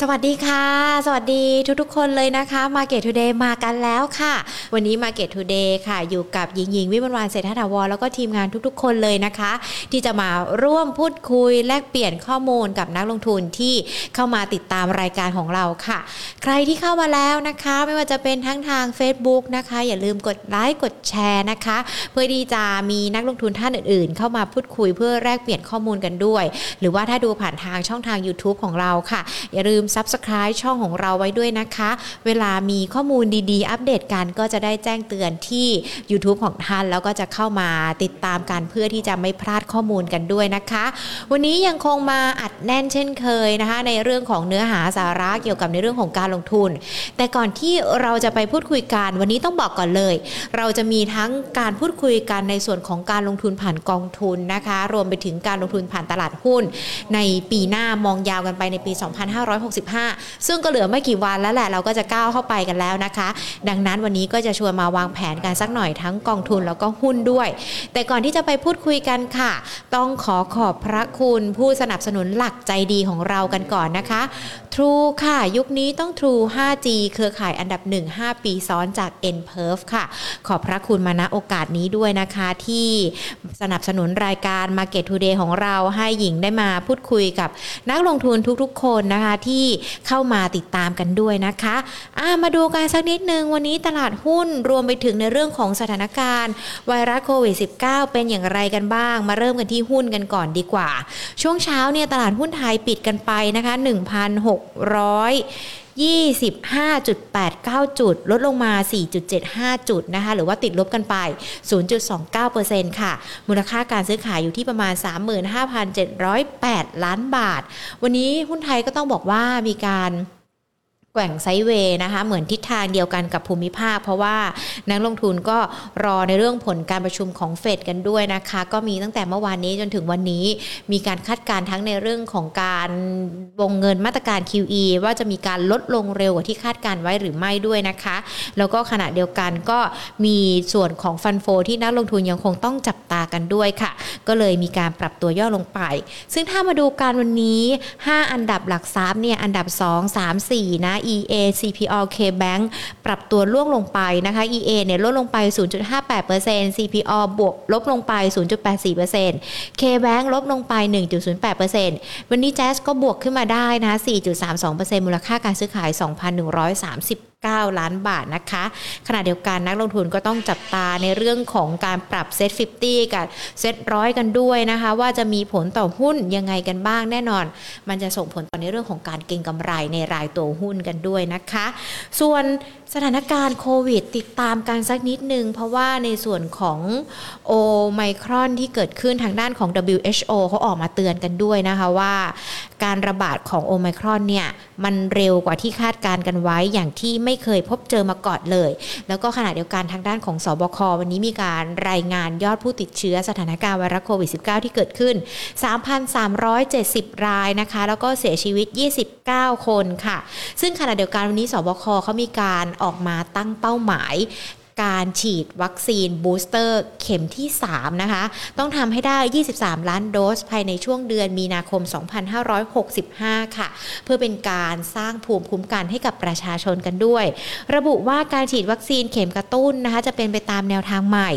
สวัสดีค่ะ สวัสดีทุกๆ คนเลยนะคะ Market Today มากันแล้วค่ะ วันนี้ Market Today ค่ะ อยู่กับหญิงหญิงวิมวานเศรษฐถาวรแล้วก็ทีมงานทุกๆ คนเลยนะคะ ที่จะมาร่วมพูดคุยแลกเปลี่ยนข้อมูลกับนักลงทุนที่เข้ามาติดตามรายการของเราค่ะ ใครที่เข้ามาแล้วนะคะ ไม่ว่าจะเป็นทั้งทาง Facebook นะคะ อย่าลืมกดไลค์กดแชร์นะคะ เพื่อที่จะมีนักลงทุนท่านอื่น ๆ เข้ามาพูดคุยเพื่อแลกเปลี่ยนข้อมูลกันด้วย หรือว่าถ้าดูผ่านทางช่องทาง YouTube ของเราค่ะ อย่าลืม Subscribe ช่องของเราไว้ด้วยนะคะ เวลามีข้อมูลดีๆ อัปเดตกันก็จะได้แจ้งเตือนที่ YouTube ของท่าน แล้วก็จะเข้ามาติดตามกันเพื่อที่จะไม่พลาดข้อมูลกันด้วยนะคะ วันนี้ยังคงมาอัดแน่นเช่นเคยนะคะ ในเรื่องของเนื้อหาสาระเกี่ยวกับในเรื่องของการลงทุน แต่ก่อนที่เราจะไปพูดคุยกัน วันนี้ต้องบอกก่อนเลย เราจะมีทั้งการพูดคุยกันในส่วนของการลงทุนผ่านกองทุนนะคะ รวมไปถึงการลงทุนผ่านตลาดหุ้น ในปีหน้ามองยาวกันไปในปี 256 2565ซึ่งก็เหลือไม่กี่วันแล้วแหละเราก็จะก้าวเข้าไปกันแล้วนะคะ ดังนั้นวันนี้ก็จะชวนมาวางแผนกันสักหน่อยทั้งกองทุนแล้วก็หุ้นด้วย แต่ก่อนที่จะไปพูดคุยกันค่ะ ต้องขอขอบพระคุณผู้สนับสนุนหลักใจดีของเรากันก่อนนะคะ True ค่ะ ยุคนี้ต้อง True 5G เครือข่ายอันดับ 1 5 ปีซ้อนจาก n p e r f ค่ะ ขอบพระคุณมาณโอกาสนี้ด้วยนะคะที่สนับสนุนรายการ Market Today ของเราให้หญิงได้มาพูดคุยกับนักลงทุนทุกๆ คนนะคะที่เข้ามาติดตามกันด้วยนะคะะมาดูกันสักนิดนึงวันนี้ตลาดหุ้นรวมไปถึงในเรื่องของสถานการณ์ไวรัสโควิด -19 เป็นอย่างไรกันบ้าง มาเริ่มกันที่หุ้นกันก่อนดีกว่า ช่วงเช้าเนี่ยตลาดหุ้นไทยปิดกันไปนะคะ 1,600 25.89 จุด ลดลงมา 4.75 จุดนะคะ หรือว่าติดลบกันไป 0.29%ค่ะ มูลค่าการซื้อขายอยู่ที่ประมาณ 35,708 ล้านบาท วันนี้หุ้นไทยก็ต้องบอกว่ามีการ แกว่งไซเวย์นะคะเหมือนทิศทางเดียวกันกับภูมิภาค เพราะว่านักลงทุนก็รอในเรื่องผลการประชุมของเฟดกันด้วยนะคะ ก็มีตั้งแต่เมื่อวานนี้จนถึงวันนี้ มีการคาดการณ์ทั้งในเรื่องของการวงเงินมาตรการ QE ว่าจะมีการลดลงเร็วกว่าที่คาดการไว้หรือไม่ด้วยนะคะ แล้วก็ขณะเดียวกันก็มีส่วนของฟันโฟที่นักลงทุนยังคงต้องจับตากันด้วยค่ะ ก็เลยมีการปรับตัวย่อลงไป ซึ่งถ้ามาดูการวันนี้ 5 อันดับหลักทรัพย์เนี่ยอันดับ 2 3 4 นะ EA CPO KBank ปรับตัวล่วงลงไปนะคะ EA เนี่ยลดลงไป 0.58% CPO บวกลบลงไป 0.84% KBank ลบลงไป 1.08%วันนี้ Jazz ก็บวกขึ้นมาได้นะ 4.32%มูลค่าการซื้อขาย 2,130 9 ล้านบาทนะคะ ขณะเดียวกันนักลงทุนก็ต้องจับตาในเรื่องของการปรับเซ็ต50 กับเซ็ตร้อยกันด้วยนะคะ ว่าจะมีผลต่อหุ้นยังไงกันบ้างแน่นอน มันจะส่งผลต่อในเรื่องของการเก็งกำไรในรายตัวหุ้นกันด้วยนะคะ ส่วนสถานการณ์โควิดติดตามกันสักนิดนึง เพราะว่าในส่วนของโอไมครอนที่เกิดขึ้นทางด้านของ WHO เขาออกมาเตือนกันด้วยนะคะว่า การระบาดของโอไมครอนเนี่ยมันเร็วกว่าที่คาดการกันไว้อย่างที่ไม่เคยพบเจอมาก่อนเลย แล้วก็ขณะเดียวกันทางด้านของสบควันนี้มีการรายงานยอดผู้ติดเชื้อสถานการณ์ไวรัสโควิด -19 ที่เกิดขึ้น 3,370 รายนะคะ แล้วก็เสียชีวิต 29 คนค่ะ ซึ่งขณะเดียวกันวันนี้สบคเขามีการออกมาตั้งเป้าหมาย การฉีดวัคซีนบูสเตอร์เข็มที่ 3 นะคะ ต้องทำให้ได้ 23 ล้านโดส ภายในช่วงเดือนมีนาคม 2565 ค่ะ เพื่อเป็นการสร้างภูมิคุ้มกันให้กับประชาชนกันด้วย ระบุว่าการฉีดวัคซีนเข็มกระตุ้นนะคะ จะเป็นไปตามแนวทางใหม่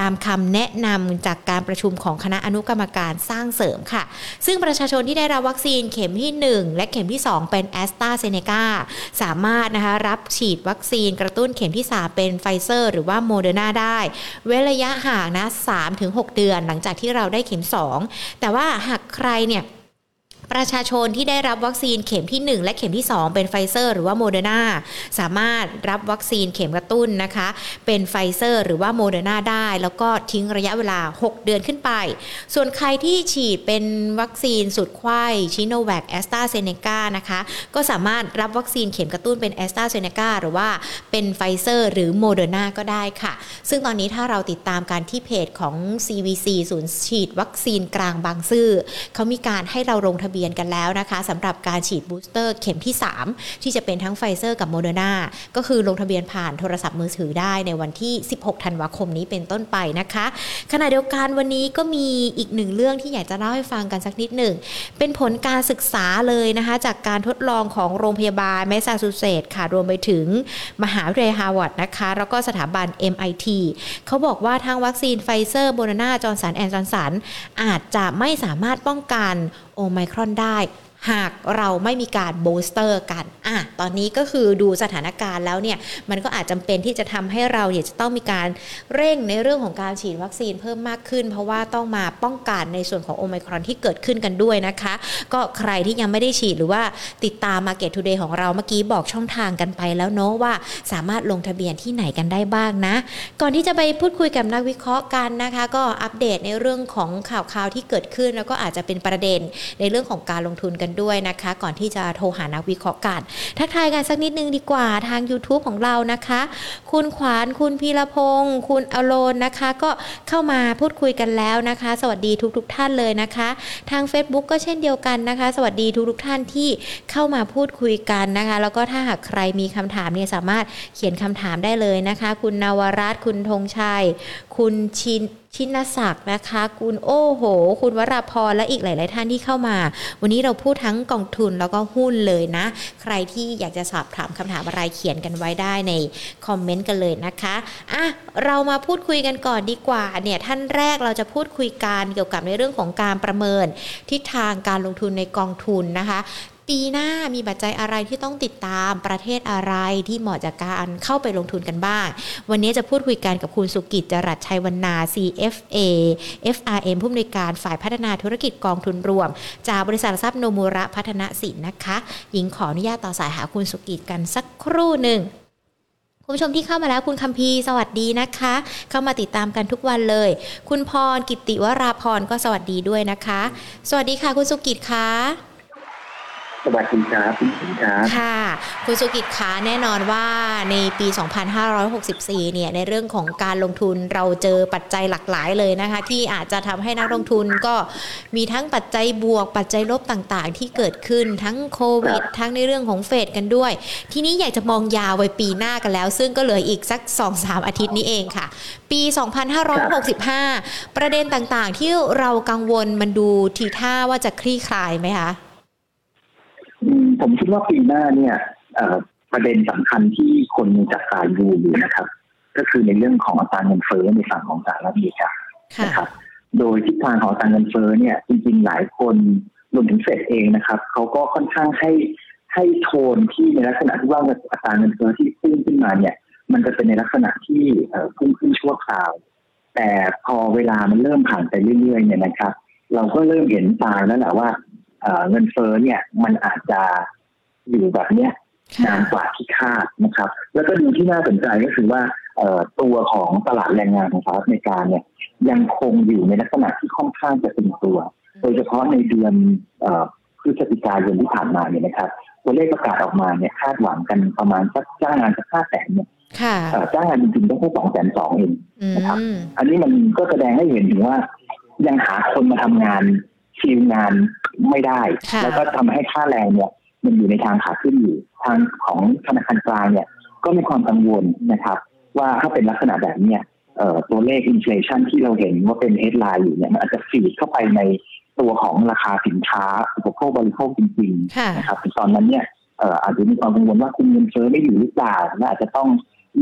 ตามคำแนะนำจากการประชุมของคณะอนุกรรมการสร้างเสริมค่ะ ซึ่งประชาชนที่ได้รับวัคซีนเข็มที่ 1 และเข็มที่ 2 เป็นแอสตราเซเนกาสามารถนะคะรับฉีดวัคซีนกระตุ้นเข็มที่ 3 เป็นไฟเซอร์หรือว่าโมเดอร์นาได้ เว้นระยะห่างนะ3-6 เดือนหลังจากที่เราได้เข็ม 2 แต่ว่าหากใครเนี่ย ประชาชนที่ได้รับวัคซีนเข็มที่ 1 และเข็มที่ 2 เป็นไฟเซอร์หรือว่าโมเดอร์นาสามารถรับวัคซีนเข็มกระตุ้นนะคะ เป็นไฟเซอร์หรือว่าโมเดอร์นาได้ แล้วก็ทิ้งระยะเวลา 6 เดือนขึ้นไป ส่วนใครที่ฉีดเป็นวัคซีนสูตรไขว้ซิโนแวคแอสตราเซเนกานะคะ ก็สามารถรับวัคซีนเข็มกระตุ้นเป็นแอสตราเซเนกาหรือว่าเป็นไฟเซอร์หรือโมเดอร์นาก็ได้ค่ะ ซึ่งตอนนี้ถ้าเราติดตามการที่เพจของ CVC ศูนย์ฉีดวัคซีนกลางบางซื่อเขามีการให้เราลงทะเบียนเบียนกันแล้วนะคะสำหรับการฉีด booster เข็มที่ 3 ที่จะเป็นทั้งไฟเซอร์กับโมเดอร์นาก็คือลงทะเบียนผ่านโทรศัพท์มือถือได้ในวันที่ 16 ธันวาคมนี้เป็นต้นไปนะคะ ขณะเดียวกันวันนี้ก็มีอีกหนึ่งเรื่องที่อยากจะเล่าให้ฟังกันสักนิดหนึ่ง เป็นผลการศึกษาเลยนะคะ จากการทดลองของโรงพยาบาลแมสซาชูเซตส์ค่ะรวมไปถึงมหาวิทยาลัยฮาร์วาร์ดนะคะ แล้วก็สถาบัน MIT เขาบอกว่าทั้งวัคซีนไฟเซอร์โมเดอร์นาจอห์นสันแอนด์จอห์นสันอาจจะไม่สามารถป้องกันโอไมครอนได้ หากเราไม่มีการ booster กันอะตอนนี้ก็คือดูสถานการณ์แล้วเนี่ยมันก็อาจจำเป็นที่จะทำให้เราเนี่ยจะต้องมีการเร่งในเรื่องของการฉีดวัคซีนเพิ่มมากขึ้น เพราะว่าต้องมาป้องกันในส่วนของโอไมครอนที่เกิดขึ้นกันด้วยนะคะ ก็ใครที่ยังไม่ได้ฉีดหรือว่าติดตาม Market Today ของเราเมื่อกี้บอกช่องทางกันไปแล้วเนาะว่าสามารถลงทะเบียนที่ไหนกันได้บ้างนะ ก่อนที่จะไปพูดคุยกับนักวิเคราะห์กันนะคะ ก็อัปเดตในเรื่องของข่าวคราวที่เกิดขึ้น แล้วก็อาจจะเป็นประเด็นในเรื่องของการลงทุนกันด้วยนะคะ ก่อนที่จะโทรหานักวิเคราะห์กัน ทักทายกันสักนิดนึงดีกว่าทาง YouTube ของเรานะคะ คุณขวานคุณพีรพงศ์คุณอโลนนะคะ ก็เข้ามาพูดคุยกันแล้วนะคะ สวัสดีทุกๆทท่านเลยนะคะ ทาง Facebook ก็เช่นเดียวกันนะคะ สวัสดีทุกๆทท่านที่เข้ามาพูดคุยกันนะคะ แล้วก็ถ้าหากใครมีคำถามเนี่ยสามารถเขียนคำถามได้เลยนะคะ คุณนวรัตคุณธงชัย คุณชิน ชินศักดิ์นะคะ คุณโอ้โห คุณวราพรและอีกหลาย ๆ ท่านที่เข้ามา วันนี้เราพูดทั้งกองทุนแล้วก็หุ้นเลยนะ ใครที่อยากจะสอบถามคำถามอะไรเขียนกันไว้ได้ในคอมเมนต์กันเลยนะคะอะเรามาพูดคุยกันก่อนดีกว่าเนี่ยท่านแรกเราจะพูดคุยกันเกี่ยวกับในเรื่องของการประเมินทิศทางการลงทุนในกองทุนนะคะ ปีหน้ามีปัจจัยอะไรที่ต้องติดตามประเทศอะไรที่เหมาะจากการเข้าไปลงทุนกันบ้าง วันนี้จะพูดคุยกันกับคุณสุกิจจรัสชัยวรรณา CFA FRM ผู้อำนวยการฝ่ายพัฒนาธุรกิจกองทุนรวม จากบริษัททรัพย์โนมูระพัฒนสินนะคะ หญิงขออนุญาตต่อสายหาคุณสุกิจกันสักครู่หนึ่งคุณผู้ชมที่เข้ามาแล้วคุณคัมพีสวัสดีนะคะ เข้ามาติดตามกันทุกวันเลย คุณพรกิติวราพรก็สวัสดีด้วยนะคะ สวัสดีค่ะ คุณสุกิจค่ะ สวัสดีครับคุณสิงครับค่ะ คุณสุกิจคะแน่นอนว่าในปี 2564 เนี่ยในเรื่องของการลงทุนเราเจอปัจจัยหลากหลายเลยนะคะ ที่อาจจะทำให้นักลงทุนก็มีทั้งปัจจัยบวกปัจจัยลบต่างๆ ที่เกิดขึ้นทั้งโควิด ทั้งในเรื่องของเฟดกันด้วย ทีนี้อยากจะมองยาวไปปีหน้ากันแล้ว ซึ่งก็เหลืออีกสัก 2-3 อาทิตย์นี้เองค่ะ ปี 2565 ประเด็นต่างๆ ที่เรากังวลมันดูทีท่าว่าจะคลี่คลายไหมคะอืม ผมคิดว่าปีหน้าเนี่ยเอ่อประเด็นสำคัญที่คนจับตาดูอยู่นะครับ ก็คือในเรื่องของอัตราเงินเฟ้อในฝั่งของสหรัฐอเมริกาค่ะนะครับ โดยทิศทางของอัตราเงินเฟ้อเนี่ย จริงๆหลายคนรวมถึงเฟดเองนะครับเขาก็ค่อนข้างให้ให้โทนที่ในลักษณะที่ว่าอัตราเงินเฟ้อที่พุ่งขึ้นมาเนี่ย มันจะเป็นในลักษณะที่เอ่อพุ่งขึ้นชั่วคราว แต่พอเวลามันเริ่มผ่านไปเรื่อยๆเนี่ยนะครับ เราก็เริ่มเห็นตายแล้วแหละว่าเอ่อเงินเฟ้อเนี่ยมันอาจจะ อยู่แบบเนี้ยนานกว่าที่คาดนะครับ แล้วก็ดูที่น่าสนใจก็คือว่าเอ่อตัวของตลาดแรงงานของสหรัฐอเมริกาเนี่ยยังคงอยู่ในลักษณะที่ค่อนข้างจะตึงตัว โดยเฉพาะในเดือนเอ่อพฤศจิกายนที่ผ่านมาเนี่ยนะครับ ตัวเลขประกาศออกมาเนี่ยคาดหวังกันประมาณสักจ้างงานสักห้าแสนเนี่ยค่ะเอ่อจ้างงานจริงๆได้แค่สองแสนสองเองอืนะครับมอันนี้มันก็แสดงให้เห็นถึงว่า ยังหาคนมาทำงานคิวงานไม่ได้ค่ะแล้วก็ทำให้ค่าแรงเนี่ย มันอยู่ในทางขาขึ้นอยู่ทางของธนาคารกลางเนี่ย ก็มีความกังวลนะครับ ว่าถ้าเป็นลักษณะแบบเนี้ยเอ่อตัวเลข inflation ที่เราเห็นว่าเป็น headline อยู่เนี่ยมันอาจจะ feed เข้าไปในตัวของราคาสินค้าอุปโภคบริโภคจริงค่ะๆนะครับตอนนั้นเนี่ยเอ่ออาจจะมีความกังวลว่าคุมเงินเฟ้อไม่อยู่หรือเปล่าและอาจจะต้อง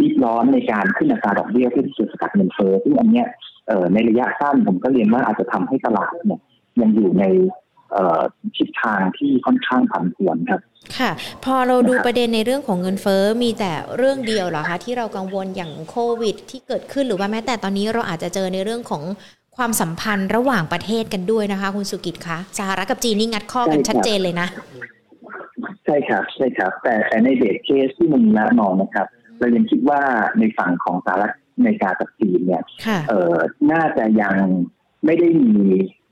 รีบร้อนในการขึ้นอัตราดอกเบี้ยเพื่อที่จะสกัดเงินเฟ้อซึ่งอันเนี้ยเอ่อในระยะสั้นผมก็เรียนว่าอาจจะทำให้ตลาดเนี่ยยังอยู่ในเอ่อ ทิศทางที่ค่อนข้างผันผวนครับค่ะ พอเราดูนะครับประเด็นในเรื่องของเงินเฟ้อมีแต่เรื่องเดียวเหรอคะที่เรากังวลอย่างโควิด ที่เกิดขึ้นหรือว่าแม้แต่ตอนนี้เราอาจจะเจอในเรื่องของความสัมพันธ์ระหว่างประเทศกันด้วยนะคะ คุณสุกิจคะสหรัฐกับจีนนี่งัดข้อกันใช่ครับชัดเจนเลยนะ ใช่ครับใช่ครับ แต่แต่ใน base case ที่เรามองนะครับ เรายังคิดว่าในฝั่งของสหรัฐอเมริกากับจีนเนี่ยค่ะเอ่อน่าจะยังไม่ได้มี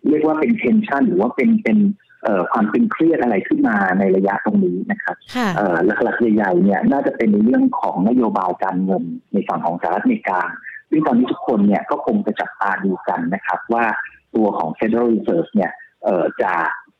เรียกว่าเป็น tension หรือว่าเป็นเป็นเอ่อความตึงเครียดอะไรขึ้นมาในระยะตรงนี้นะครับค่ะเอ่อหลักๆใหญ่ๆเนี่ยน่าจะเป็นในเรื่องของนโยบายการเงินในฝั่งของสหรัฐอเมริกาซึ่งตอนนี้ทุกคนเนี่ยก็คงจะจับตาดูกันนะครับ ว่าตัวของ Federal Reserve เนี่ยเอ่อจะ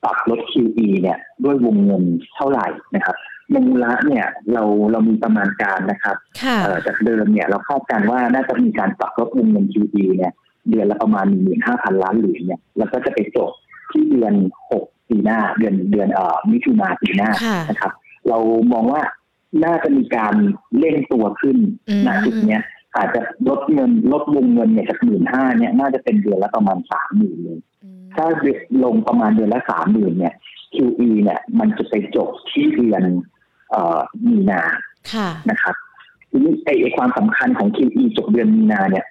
ปรับลด QE เนี่ยด้วยวงเงินเท่าไหร่นะครับมูลละเนี่ยเราเรามีประมาณการนะครับค่ะเอ่อจากเดิมเนี่ยเราคาดการณ์ว่าน่าจะมีการปรับลดวงเงิน QE เนี่ย เดือนละประมาณ15,000ล้านเหรียญเนี่ยแล้วก็จะไปจบที่เดือน6ปีหน้าเดือนเดือนเอ่อมิถุนาปีหน้าค่ะนะครับ เรามองว่าน่าจะมีการเร่งตัวขึ้นอืมณจุดเนี้ยอาจจะลดเงินลดวงเงินเนี่ยจากหมื่นห้าเนี่ยน่าจะเป็นเดือนละประมาณสามหมื่นเลยอืมถ้าลงประมาณเดือนละสามหมื่นเนี่ย QE เนี่ย มันจะไปจบที่เดือนเอ่อมีนาค่ะนะครับทีนี้ไอ้ไอ้ความสำคัญของ QE จบเดือนมีนาเนี่ย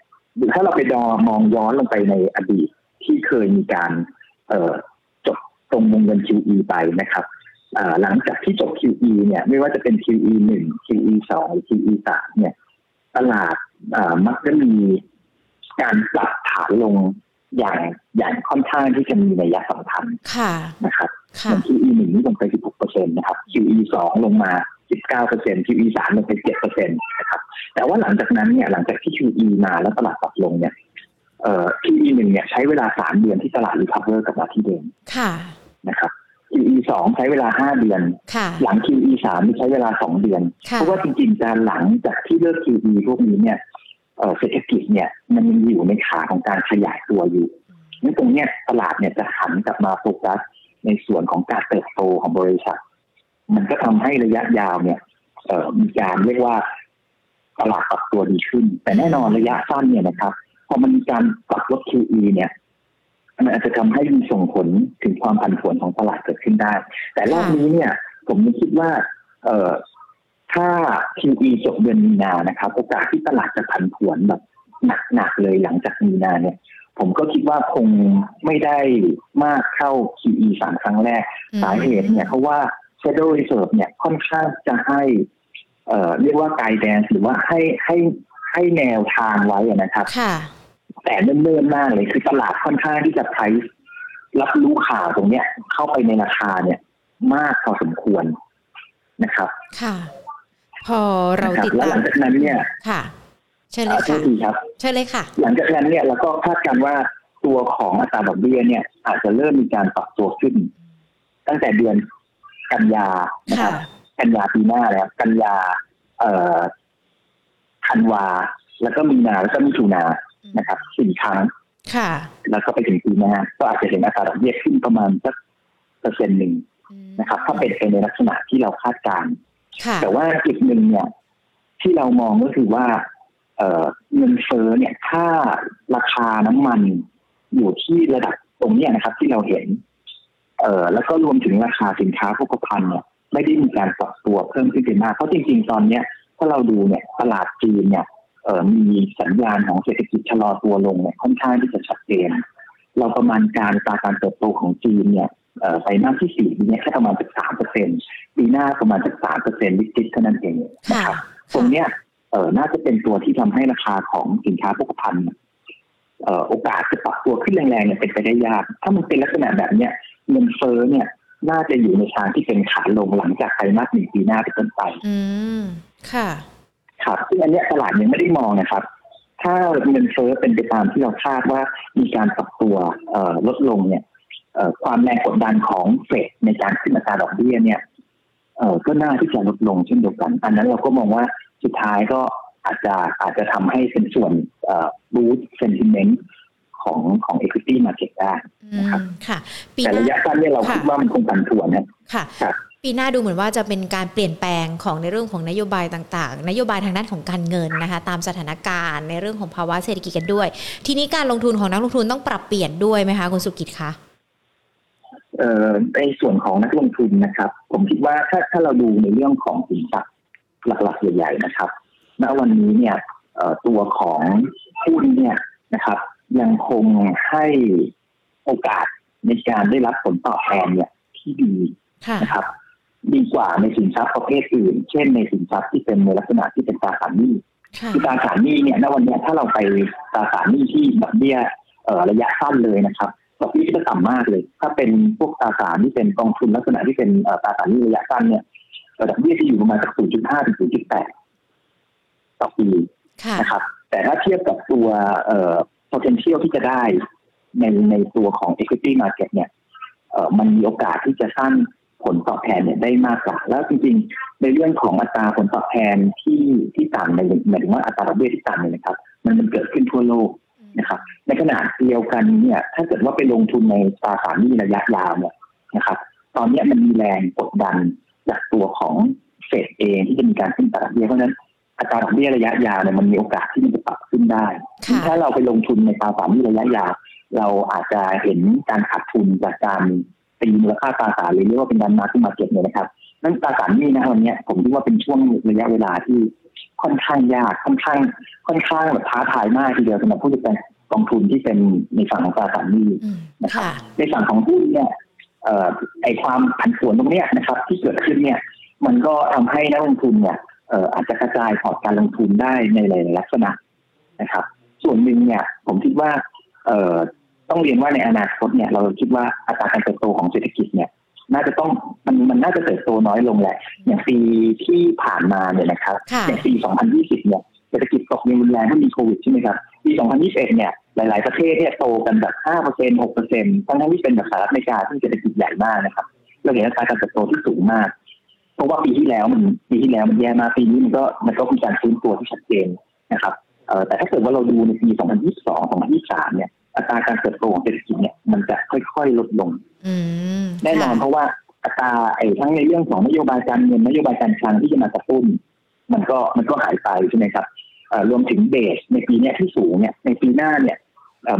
ถ้าเราไปดอมองย้อนลงไปในอดีตที่เคยมีการเอ่อจบตรงวงเงิน QE ไปนะครับอ่าหลังจากที่จบ QE เนี่ยไม่ว่าจะเป็น QE หนึ่ง QE สองหรือ QE สามเนี่ยตลาดอ่ามักจะมีการปรับฐานลงอย่างอย่างค่อนข้างที่จะมีนัยสำคัญค่ะนะครับอค่ะย่าง QE หนึ่งนี่ลงไป 16เปอร์เซ็นต์นะครับ QE สองลงมา 19เปอร์เซ็นต์ QE สามลงไป7เปอร์เซ็นต์นะครับแต่ว่าหลังจากนั้นเนี่ยหลังจากที่ QE มาแล้วตลาดปรับลงเนี่ยเอ่อ QE หนึ่งเนี่ยใช้เวลา 3 เดือนที่ตลาด recover กลับมาที่เดิมค่ะนะครับ QE สองใช้เวลา5เดือนค่ะหลัง QE สามนี่ใช้เวลา2เดือนค่ะเพราะว่าจริงๆการหลังจากที่เลิก QE พวกนี้เนี่ยเอ่อเศรษฐกิจเนี่ยมันยังอยู่ในขาของการขยายตัวอยู่นั้นตรงเนี้ยตลาดเนี่ยจะหันกลับมาโฟกัสในส่วนของการเติบโตของบริษัท มันก็ทำให้ระยะยาวเนี่ยเอ่อมีการเรียกว่าตลาดปรับตัวดีขึ้น แต่แน่นอนระยะสั้นเนี่ยนะครับพอมันมีการปรับลด QE เนี่ยมันอาจจะทำให้มีส่งผลถึงความผันผวนของตลาดเกิดขึ้นได้ แต่รอบนี้เนี่ย ผมยังคิดว่า เอ่อถ้า QE จบเดือนมีนานะครับ โอกาสที่ตลาดจะผันผวนแบบหนักๆเลยหลังจากมีนาเนี่ย ผมก็คิดว่าคงไม่ได้มากเท่า QE สามครั้งแรกอืมสาเหตุเนี่ยเพราะว่า Federal Reserve เนี่ยค่อนข้างจะให้เอ่อเรียกว่าไกด์แดนหรือว่าให้ให้ให้แนวทางไว้อะนะครับค่ะแต่เนิ่นๆมากเลยคือตลาดค่อนข้างที่จะไพรซ์รับรู้ข่าวตรงเนี้ย เข้าไปในราคาเนี่ย มากพอสมควรนะครับ ค่ะ พอเรานะครับติดแล้วตาหลัมงจากนั้นเนี่ย ค่ะเชิญเลอ่ายโทค่ะษทีครับเชิญเลยค่ะ หลังจากนั้นเนี่ยเราก็คาดการณ์ว่าตัวของอัตราดอกเบี้ยเนี่ย อาจจะเริ่มมีการปรับตัวขึ้น ตั้งแต่เดือน กันยานะครับค่ะกันยาปีหน้าแล้วกันยา เอ่อธันวา แล้วก็มีนาแล้วก็มิถุนานะครับสี่ครั้งค่ะแล้วก็ไปถึงปีหน้าก็อาจจะเห็นอัตราดอกเบี้ยขึ้นประมาณสักเปอร์เซ็นต์หนึ่งนะครับ ถ้าเป็นไปในลักษณะที่เราคาดการณ์ค่ะแต่ว่าจุดหนึ่งเนี่ย ที่เรามองก็คือว่าเอ่อเงินเฟ้อเนี่ย ถ้าราคาน้ำมันอยู่ที่ระดับตรงเนี้ยนะครับ ที่เราเห็น เอ่อแล้วก็รวมถึงราคาสินค้าโภคภัณฑ์เนี่ยไม่ได้มีการปรับตัวเพิ่มขึ้นไปมากเพราะจริง ๆ ตอนเนี้ยถ้าเราดูเนี่ยตลาดจีนเนี่ยเอ่อมีสัญญาณของเศรษฐกิจชะลอตัวลงเนี่ยค่อนข้างที่จะชัดเจน เราประมาณการอัตราการเติบโตของจีนเนี่ยเอ่อไตรมาสที่สี่เนี่ยแค่ประมาณสักสามเปอร์เซ็นปีหน้าประมาณสักสามเปอร์เซ็นต์นิดๆเท่านั้นเองนะค่ะครับตรงเนี้ยเอ่อน่าจะเป็นตัวที่ทำให้ราคาของสินค้าโภคภัณฑ์เอ่อโอกาสจะปรับตัวขึ้นแรงๆเนี่ยเป็นไปได้ยาก ถ้ามันเป็นลักษณะแบบเนี้ย เงินเฟ้อเนี่ย น่าจะอยู่ในทางที่เป็นขาลงหลังจากไตรมาสหนึ่งปีหน้าเป็นต้นไป อืม ค่ะ ครับซึ่งอันเนี้ยตลาดยังไม่ได้มองนะครับ ถ้าเงินเฟ้อเป็นไปตามที่เราคาดว่ามีการปรับตัวเอ่อลดลงเนี่ยเอ่อความแรงกดดันของเฟดในการขึ้นอัตราดอกเบี้ยเนี่ยเอ่อก็น่าที่จะลดลงเช่นเดียวกัน อันนั้นเราก็มองว่าสุดท้ายก็อาจจะอาจจะทำให้เป็นส่วนเอ่อ boost sentiment ของของ equity market ได้อืมค่ะปีแต่หระน้ายะสั้นเนี่ยเราค่ะคิดว่ามันคงผันผวนนะค่ะครับปีหน้าดูเหมือนว่าจะเป็นการเปลี่ยนแปลงของในเรื่องของนโยบายต่างๆ นโยบายทางด้านของการเงินนะคะ ตามสถานการณ์ในเรื่องของภาวะเศรษฐกิจกันด้วย ทีนี้การลงทุนของนักลงทุนต้องปรับเปลี่ยนด้วยไหมคะคุณสุกิจคะเอ่อในส่วนของนักลงทุนนะครับ ผมคิดว่าถ้าถ้าเราดูในเรื่องของสินทรัพย์หลักๆใหญ่ ๆ นะครับณวันนี้เนี่ยเอ่อตัวของหุ้นเนี่ยนะครับ ยังคงให้โอกาสในการได้รับผลตอบแทนเนี่ยที่ดีค่ะนะครับ ดีกว่าในสินทรัพย์ประเภทอื่น เช่นในสินทรัพย์ที่เป็นในลักษณะที่เป็นตราสารหนี้ค่ะคือตราสารหนี้เนี่ยณวันเนี้ยถ้าเราไปตราสารหนี้ที่ดอกเบี้ยเอ่อระยะสั้นเลยนะครับดอกเบี้ยจะต่ำมากเลย ถ้าเป็นพวกตราสารที่เป็นกองทุนลักษณะที่เป็นเอ่อตราสารหนี้ระยะสั้นเนี่ยเอ่อดอกเบี้ยจะอยู่ประมาณจาก0.5ถึง0.8ต่อปีค่ะนะครับ แต่ถ้าเทียบกับตัวเอ่อ potential ที่จะได้ในในตัวของ equity market เนี่ยมันมีโอกาสที่จะสร้างผลตอบแทนเนี่ยได้มากกว่า แล้วจริงๆ ในเรื่องของอัตราผลตอบแทนที่ที่ต่ำในหมายถึงว่าอัตราดอกเบี้ยที่ต่ำเนี่ยนะครับ มันมันเกิดขึ้นทั่วโลกนะครับ ในขณะเดียวกันเนี่ยถ้าเกิดว่าไปลงทุนในตราสารหนี้ระยะยาวเนี่ยนะครับ ตอนนี้มันมีแรงกดดันจากตัวของเฟดเองที่จะมีการขึ้นอัตราดอกเบี้ยเพราะนั้น อัตราดอกเบี้ยระยะยาวเนี่ยมันมีโอกาสที่มันจะปรับขึ้นได้ ถ้าเราไปลงทุนในตราสารหนี้ระยะยาวเราอาจจะเห็นการขาดทุนจากการตีมูลค่าตราสารหรือเรียกว่าเป็นการมาขึ้นมาเก็ตเนี่ยนะครับ นั่นตราสารนี้นะวันนี้ผมคิดว่าเป็นช่วงระยะเวลาที่ค่อนข้างยากค่อนข้าง ค่อนข้างแบบท้าทายมากทีเดียวสำหรับผู้จัดการกองทุนที่เป็นในฝั่งของตราสารนี้นะครับในฝั่งของหุ้นเนี่ยไอความผันผวนตรงนี้นะครับ ที่เกิดขึ้นเนี่ย มันก็ทำให้นักลงทุนเนี่ย อาจจะกระจายพอร์ตการลงทุนได้ในหลายลักษณะนะครับ ส่วนหนึ่งเนี่ยผมคิดว่าต้องเรียนว่าในอนาคตเนี่ยเราคิดว่าอัตราการเติบโตของเศรษฐกิจเนี่ย น่าจะต้องมันมันน่าจะเติบโตน้อยลงแหละ อย่างปีที่ผ่านมาเนี่ยนะครับอย่างปี 2020 เนี่ยเศรษฐกิจตกมีรุนแรงเพราะมีโควิดใช่ไหมครับปี 2021 เนี่ยหลาย ๆ ประเทศเนี่ยโตกันแบบ 5% 6%ทั้งที่เป็นแบบสหรัฐอเมริกาที่เศรษฐกิจใหญ่มากนะครับเราเห็นอัตราการเติบโตที่สูงมาก เพราะว่าปีที่แล้วมันปีที่แล้วมันแย่มากปีนี้มันก็มันก็มีการฟื้นตัวที่ชัดเจนนะครับเออแต่ถ้าเกิดว่าเราดูในปี 2022 2023 เนี่ยอัตราการเติบโตของเศรษฐกิจเนี่ยมันจะค่อยๆลดลงแน่นอนเพราะว่าอัตราไอ้ทั้งในเรื่องของนโยบายการเงินนโยบายการคลังที่จะมากระตุ้น มันก็มันก็หายไปใช่ไหมครับรวมถึง base ในปีนี้ที่สูงเนี่ยในปีหน้าเนี่ย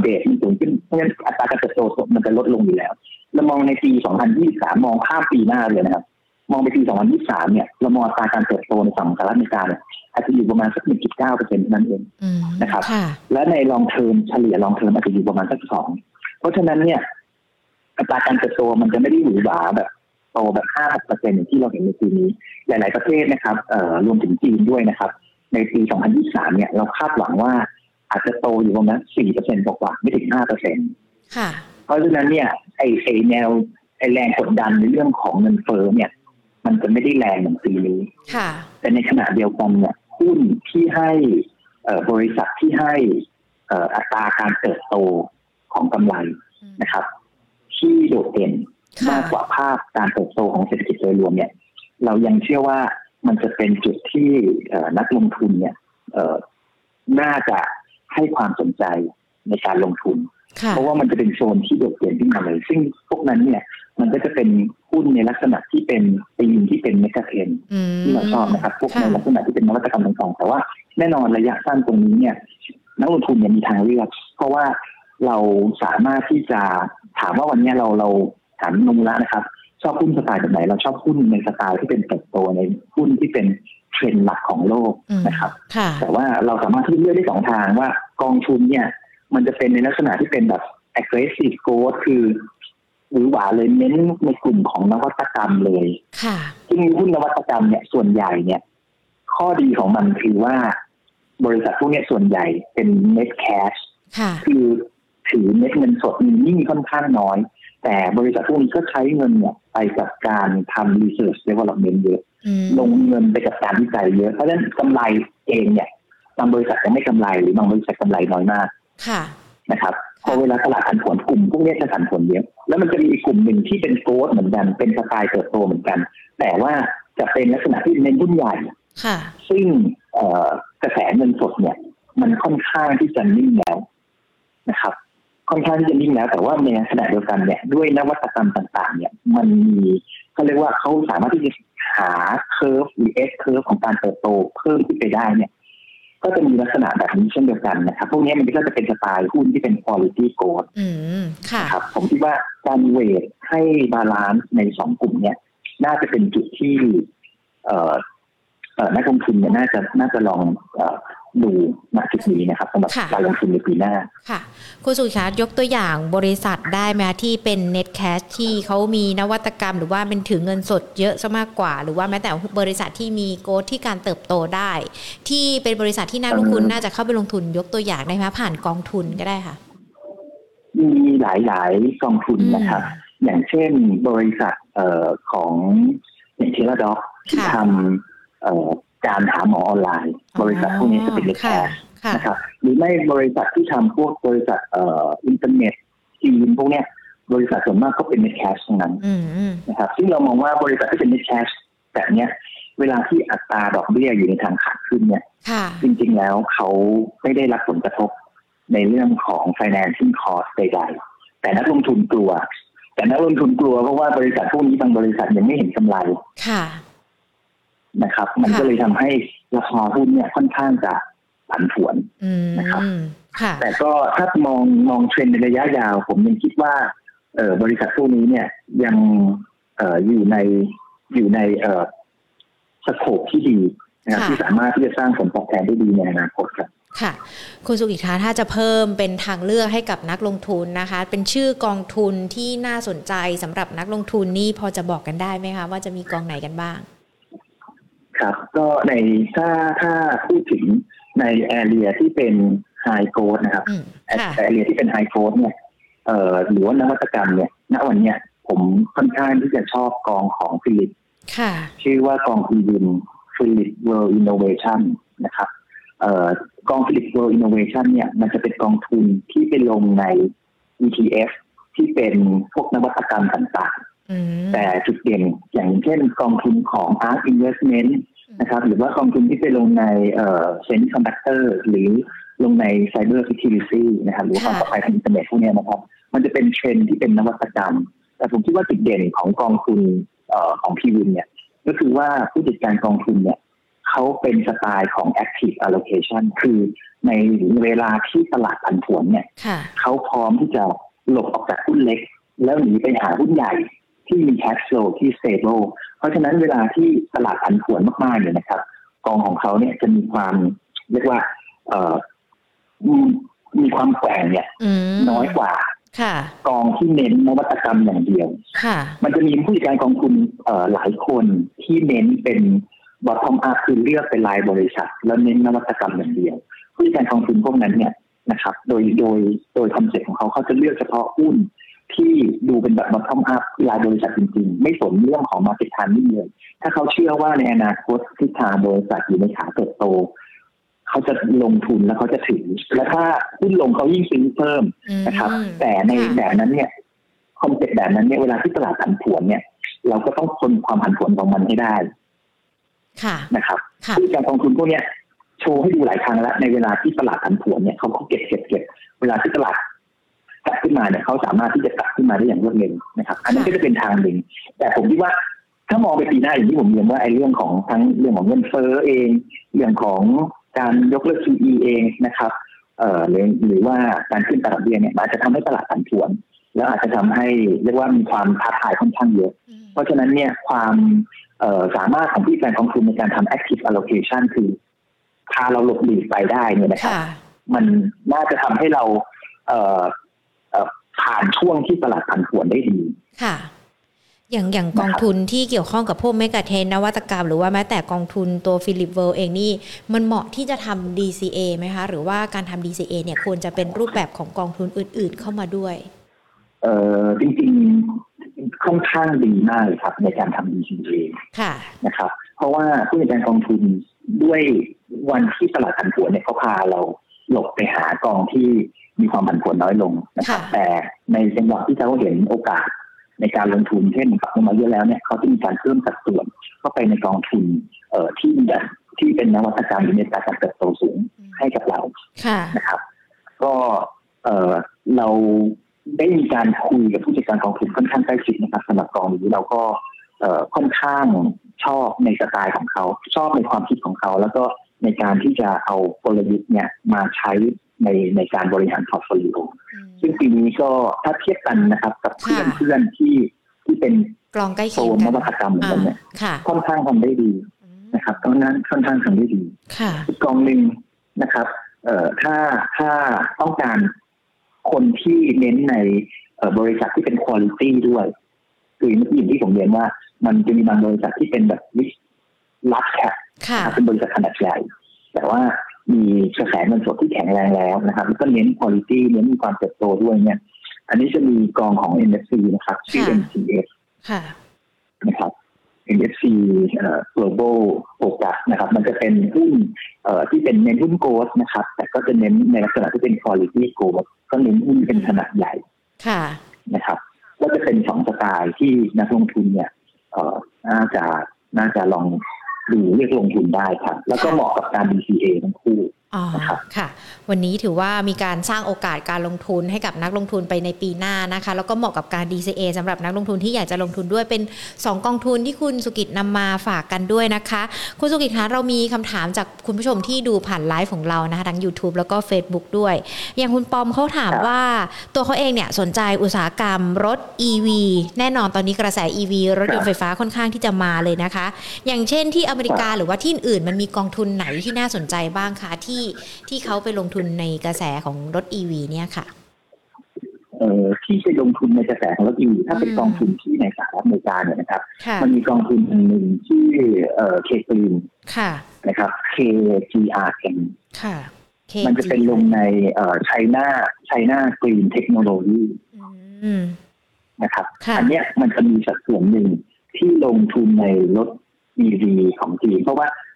base มันสูงขึ้นเพราะฉะนั้นอัตราการเติบโตมันจะลดลงอยู่แล้วเรามองในปี 2023 มองข้ามปีหน้าเลยนะครับ มองไปปี 2023 เนี่ย เรามองอัตราการเติบโตในฝั่งสหรัฐอเมริกาเนี่ยอาจจะอยู่ประมาณสัก 1.9เปอร์เซ็นต์นั่นเองนะครับ และใน long term เฉลี่ย long term อาจจะอยู่ประมาณสักสองเพราะฉะนั้นเนี่ย อัตราการเติบโตมันจะไม่ได้หวือหวาแบบโตแบบห้าเปอร์เซ็นต์อย่างที่เราเห็นในปีนี้ หลาย ๆ ประเทศนะครับเอ่อรวมถึงจีนด้วยนะครับ ในปี 2023 เนี่ย เราคาดหวังว่าอาจจะโตอยู่ประมาณ4เปอร์เซ็นต์กว่าไม่ถึง5เปอร์เซ็นต์เพราะฉะนั้นเนี่ยไอไอแนวไอแรงกดดันในเรื่องของเงินเฟ้อเนี่ย มันจะไม่ได้แรงเหมือนปีนี้แต่ในขณะเดียวกันเนี่ยหุ้นที่ให้บริษัทที่ให้อัตราการเติบโตของกำไรนะครับ ที่โดดเด่นมากกว่าภาพการเติบโตของเศรษฐกิจโดยรวมเนี่ย เรายังเชื่อว่ามันจะเป็นจุดที่นักลงทุนเนี่ยน่าจะให้ความสนใจในการลงทุน เพราะว่ามันจะเป็นโซนที่โดดเด่นขึ้นมาเลย ซึ่งพวกนั้นเนี่ย มันก็จะเป็นหุ้นในลักษณะที่เป็นตีมที่เป็นเมกะเทนที่เราชอบนะครับ พวกในลักษณะที่เป็นนวัตกรรมต่างๆแต่ว่าแน่นอนระยะสั้นตรงนี้เนี่ย นักลงทุนเนี่ยมีทางเลือก เพราะว่าเราสามารถที่จะถามว่าวันนี้เราเราถามนมุละนะครับ ชอบหุ้นสไตล์แบบไหน เราชอบหุ้นในสไตล์ที่เป็นเติบโตในหุ้นที่เป็นเทรนด์หลักของโลกนะครับ แต่ว่าเราสามารถที่เลือกได้สองทางว่ากองทุนเนี่ย มันจะเป็นในลักษณะที่เป็นแบบ aggressive growth คือ หรือหวาเลยเน้นในกลุ่มของนวัตกรรมเลยค่ะซึ่งหุ้นนวัตกรรมเนี่ยส่วนใหญ่เนี่ย ข้อดีของมันคือว่า บริษัทพวกนี้ส่วนใหญ่เป็น net cash คือถือเม็ดเงินสดมีนิ่งค่อนข้างน้อย แต่บริษัทพวกนี้ก็ใช้เงินเนี่ยไปกับการทำ research development เยอะลงเงินไปกับการวิจัยเยอะเพราะฉะนั้นกำไรเองเนี่ยบางบริษัทจะไม่กำไรหรือบางบริษัทกำไรน้อยมากค่ะนะครับ พอเวลาตลาดผันผวนกลุ่มพวกนี้จะผันผวนเยอะแล้วมันจะมีอีกกลุ่มหนึ่งที่เป็น growth เหมือนกัน เป็นสไตล์เติบโตเหมือนกัน แต่ว่าจะเป็นลักษณะที่เน้นหุ้นใหญ่ซึ่งกระแสเงินสดเนี่ย มันค่อนข้างที่จะนิ่งแล้วนะครับ ค่อนข้างที่จะนิ่งแล้ว แต่ว่าในขณะเดียวกันเนี่ยด้วยนวัตกรรมต่างๆ เนี่ย มันมีเขาเรียกว่าเขาสามารถที่จะหา curve หรือ S-curve ของการเติบโตเพิ่มขึ้นไปได้เนี่ย ก็จะมีลักษณะแบบนี้เช่นเดียวกันนะครับ พวกนี้มันก็จะเป็นสไตล์หุ้นที่เป็น quality growth ครับ ผมคิดว่าการ weight ให้ balance ในสองกลุ่มเนี้ยน่าจะเป็นจุดที่ เอ่อนักลงทุนเนี่ยน่าจะน่าจะลอง ดูณจุดนี้นะครับสำหรับการลงทุนในปีหน้า ค่ะคุณสุชาติยกตัวอย่างบริษัทได้ไหมที่เป็น net cash ที่เขามีนวัตกรรม หรือว่าเป็นถือเงินสดเยอะซะมากกว่า หรือว่าแม้แต่บริษัทที่มีโกที่การเติบโตได้ ที่เป็นบริษัทที่นักลงทุนน่าจะเข้าไปลงทุนยกตัวอย่างได้ไหมผ่านกองทุนก็ได้ค่ะ มีหลายๆกองทุนนะครับอย่างเช่นบริษัทเอ่อของอย่าง Teladoc ที่ทำเอ่อ การหาหมอออนไลน์ บริษัทพวกนี้จะเป็นเล็กแคปนะครับหรือไม่บริษัทที่ทำพวกบริษัทเอ่ออินเทอร์เน็ตจีนพวกเนี้ยบริษัทส่วนมากก็เป็น net cash ทั้งนั้นอืมอืมนะครับซึ่งเรามองว่าบริษัทที่เป็น net cash แบบเนี้ยเวลาที่อัตราดอกเบี้ยอยู่ในทางขาขึ้นเนี่ยค่ะจริงๆแล้วเขาไม่ได้รับผลกระทบในเรื่องของ financing cost ใดๆ แต่นักลงทุนกลัว แต่นักลงทุนกลัวเพราะว่าบริษัทพวกนี้บางบริษัทยังไม่เห็นกำไรค่ะ นะครับ มันค่ะก็เลยทำให้ราคาหุ้นเนี่ยค่อนข้างจะผันผวนอืมนะครับค่ะแต่ก็ถ้ามองมองเทรนด์ในระยะยาว ผมยังคิดว่าเออบริษัทพวกนี้เนี่ยยังเอออยู่ในอยู่ในเออสโคปที่ดีนะครับค่ะที่สามารถที่จะสร้างผลตอบแทนได้ดีในอนาคตครับค่ะ คุณสุกิจคะถ้าจะเพิ่มเป็นทางเลือกให้กับนักลงทุนนะคะ เป็นชื่อกองทุนที่น่าสนใจสำหรับนักลงทุนนี่พอจะบอกกันได้ไหมคะ ว่าจะมีกองไหนกันบ้าง ครับ ก็ในถ้าถ้าพูดถึงในแอเรียที่เป็นhigh growth นะครับอืมแอค่ะแอเรียที่เป็นไฮโก d เนี่ยเอ่อหรือว่านวัตกรรมเนี่ยณวันเนี้ยผมค่อนข้างที่จะชอบกองของฟิลลิปค่ะชื่อว่ากองฟิลิปฟิลิป World Innovation นะครับเอ่อกองฟิลิป World Innovation เนี่ยมันจะเป็นกองทุนที่ไปลงใน ETF ที่เป็นพวกนวัตกรรมต่างๆอืม แต่จุดเด่นอย่างเช่นกองทุนของ Ark Investment นะครับหรือว่ากองทุนที่ไปลงในเอ่อ Semiconductor หรือลงใน Cyber Security นะครับหรือความปลอดภัยทางอินเทอร์เน็ตพวกเนี้ยนะครับ มันจะเป็นเทรนด์ที่เป็นนวัตกรรม แต่ผมคิดว่าจุดเด่นของกองทุนเอ่อของ P-WIN เนี่ย ก็คือว่าผู้จัดการกองทุนเนี่ยเขาเป็นสไตล์ของ active allocation คือในเวลาที่ตลาดผันผวนเนี่ยค่ะเขาพร้อมที่จะหลบออกจากหุ้นเล็ก แล้วหนีไปหาหุ้นใหญ่ ที่มี cash flow ที่ stable เพราะฉะนั้นเวลาที่ตลาดผันผวนมากๆเนี่ยนะครับกองของเขาเนี่ยจะมีความเรียกว่าเอ่อมีมีความแกว่งเนี่ยอืมน้อยกว่า ค่ะ กองที่เน้นนวัตกรรมอย่างเดียว ค่ะ มันจะมีผู้จัดการกองทุนเอ่อหลายคนที่เน้นเป็น bottom up คือเลือกเป็นรายบริษัท แล้วเน้นนวัตกรรมอย่างเดียว ผู้จัดการกองทุนพวกนั้นเนี่ยนะครับ โดยโดยโดย concept ของเขาเขาจะเลือกเฉพาะหุ้น ที่ดูเป็นแบบ bottom up รายบริษัทจริงๆ ไม่สนเรื่องของ market timing เลย ถ้าเขาเชื่อว่าในอนาคตทิศทางบริษัทอยู่ในขาเติบโต เขาจะลงทุนแล้วเขาจะถือ และถ้าหุ้นลงเขายิ่งซื้อเพิ่มอืมนะครับ แต่ในค่ะแบบนั้นเนี่ย concept แบบนั้นเนี่ยเวลาที่ตลาดผันผวนเนี่ย เราก็ต้องทนความผันผวนของมันให้ได้ ค่ะนะครับค่ะผู้จัดการกองทุนพวกเนี้ยโชว์ให้ดูหลายครั้งแล้วในเวลาที่ตลาดผันผวนเนี่ยเขาก็เก็บเก็บเก็บเวลาที่ตลาดกลับ ขึ้นมาเนี่ยเขาสามารถที่จะกลับขึ้นมาได้อย่างรวดเร็วนะครับ อันนั้นก็จะเป็นทางหนึ่ง แต่ผมคิดว่าถ้ามองไปปีหน้าอย่างที่ผมเรียนว่าไอ้เรื่องของทั้งเรื่องของเงินเฟ้อเอง เรื่องของการยกเลิก QE เองนะครับเอ่อหรือหรือว่าการขึ้นตลาดเบี้ยเนี่ยมันอาจจะทำให้ตลาดผันผวน แล้วอาจจะทำให้เรียกว่ามีความท้าทายค่อนข้างเยอะอืมเพราะฉะนั้นเนี่ยความเอ่อสามารถของผู้จัดการกองทุนในการทำ active allocation คือพาเราหลบหลีกไปได้เนี่ยนะครับค่ะมันน่าจะทำให้เราเอ่อเอ่อ ผ่านช่วงที่ตลาดผันผวนได้ดีค่ะ อย่างอย่างกองทุนที่เกี่ยวข้องกับพวก megatrend นวัตกรรม หรือว่าแม้แต่กองทุนตัวฟิลลิป World เองนี่ มันเหมาะที่จะทำ DCA ไหมคะ หรือว่าการทำ DCA เนี่ยควรจะเป็นรูปแบบของกองทุนอื่น ๆ เข้ามาด้วย เอ่อจริงๆค่อนข้างดีมากเลยครับ ในการทำ DCA ค่ะนะครับ เพราะว่าผู้จัดการกองทุนด้วยวันที่ตลาดผันผวนเนี่ยเขาพาเราหลบไปหากองที่ มีความผันผวนน้อยลงนะครับค่ะแต่ในจังหวะที่เขาเห็นโอกาสในการลงทุนเช่นปรับลงมาเยอะแล้วเนี่ยเขาจะมีการเพิ่มสัดส่วนเข้าไปในกองทุนเอ่อที่แบบที่เป็นนวัตกรรมหรือในการเติบโตสูงให้กับเราค่ะนะครับ ก็เอ่อเราได้มีการคุยกับผู้จัดการกองทุนค่อนข้างใกล้ชิดนะครับสำหรับกองนี้เราก็เอ่อค่อนข้างชอบในสไตล์ของเขาชอบในความคิดของเขา แล้วก็ในการที่จะเอากลยุทธ์เนี่ยมาใช้ ในในการบริหารพอร์ตโฟลิโอซึ่งปีนี้ก็ถ้าเทียบกันนะครับ กับเพื่อนค่ะเพื่อนที่ที่เป็นกลองใกล้โซเคียงนกันนวัตกรรมเหมือนกันเนี่ยค่ะค่อนข้างทำได้ดีนะครับเพราะฉะนั้นค่อนข้างทำได้ดีค่ะอีกกองหนึ่งนะครับ เอ่อถ้าถ้าต้องการคนที่เน้นในเอ่อบริษัทที่เป็นคุณ i t y ด้วย คือเมื่อกี้อย่างที่ผมเรียนว่า มันจะมีบางบริษัทที่เป็นแบบวิลักแคปค่ะเป็นบริษัทขนาดใหญ่ แต่ว่า มีกระแสเงินสดที่แข็งแรงแล้วนะครับแล้วก็เน้นคุณ i t y เน้นมีความเติบโตด้วยเนี่ย อันนี้จะมีกองของ NFC นะครับชื่อค่ะ MCS ค่ะนะครับ NFC เอ่อ global focus นะครับ มันจะเป็นหุ้นเอ่อที่เป็นเน้นหุ้นโกลด์นะครับ แต่ก็จะเน้นในลักษณะที่เป็น quality growth ก็เน้นหุ้นเป็นขนาดใหญ่ค่ะนะครับไตล์ที่นักลงทุนเนี่ยเอ่อน่าจะน่าจะลอง ดูเลือกลงทุนได้ครับ แล้วก็เหมาะกับการ DCA ทั้งคู่ อ๋อนะครับค่ะ วันนี้ถือว่ามีการสร้างโอกาสการลงทุนให้กับนักลงทุนไปในปีหน้านะคะ แล้วก็เหมาะกับการ DCA สำหรับนักลงทุนที่อยากจะลงทุนด้วยเป็น 2 กองทุนที่คุณสุกิจนำมาฝากกันด้วยนะคะ คุณสุกิจคะเรามีคำถามจากคุณผู้ชมที่ดูผ่านไลฟ์ของเรานะคะทั้ง YouTube แล้วก็ Facebook ด้วย อย่างคุณปอมเขาถามครับว่าตัวเขาเองเนี่ยสนใจอุตสาหกรรมรถ EV แน่นอนตอนนี้กระแส EV รถยนต์ไฟฟ้าค่อนข้างที่จะมาเลยนะคะ อย่างเช่นที่อเมริกาหรือว่าที่อื่นมันมีกองทุนไหนที่น่าสนใจบ้างคะที่ที่เขาไปลงทุนในกระแสของรถ EV เนี่ยค่ะเอ่อที่จะลงทุนในกระแสของรถอีถ้าเป็นอืมกองทุนที่ในสหรัฐอเมริกาเนี่ยนะครับค่ะมันมีกองทุนอันหนึ่งที่เอ่อเคกรีนค่ะนะครับ KGRN ค่ะมันจะเป็นลงในเอ่อ China China Green Technology อืมนะครับค่ะอัเนี้ยมันจะมีสัดส่วนหนึ่งที่ลงทุนในรถ EV ของจีนเพราะว่าเอ่อ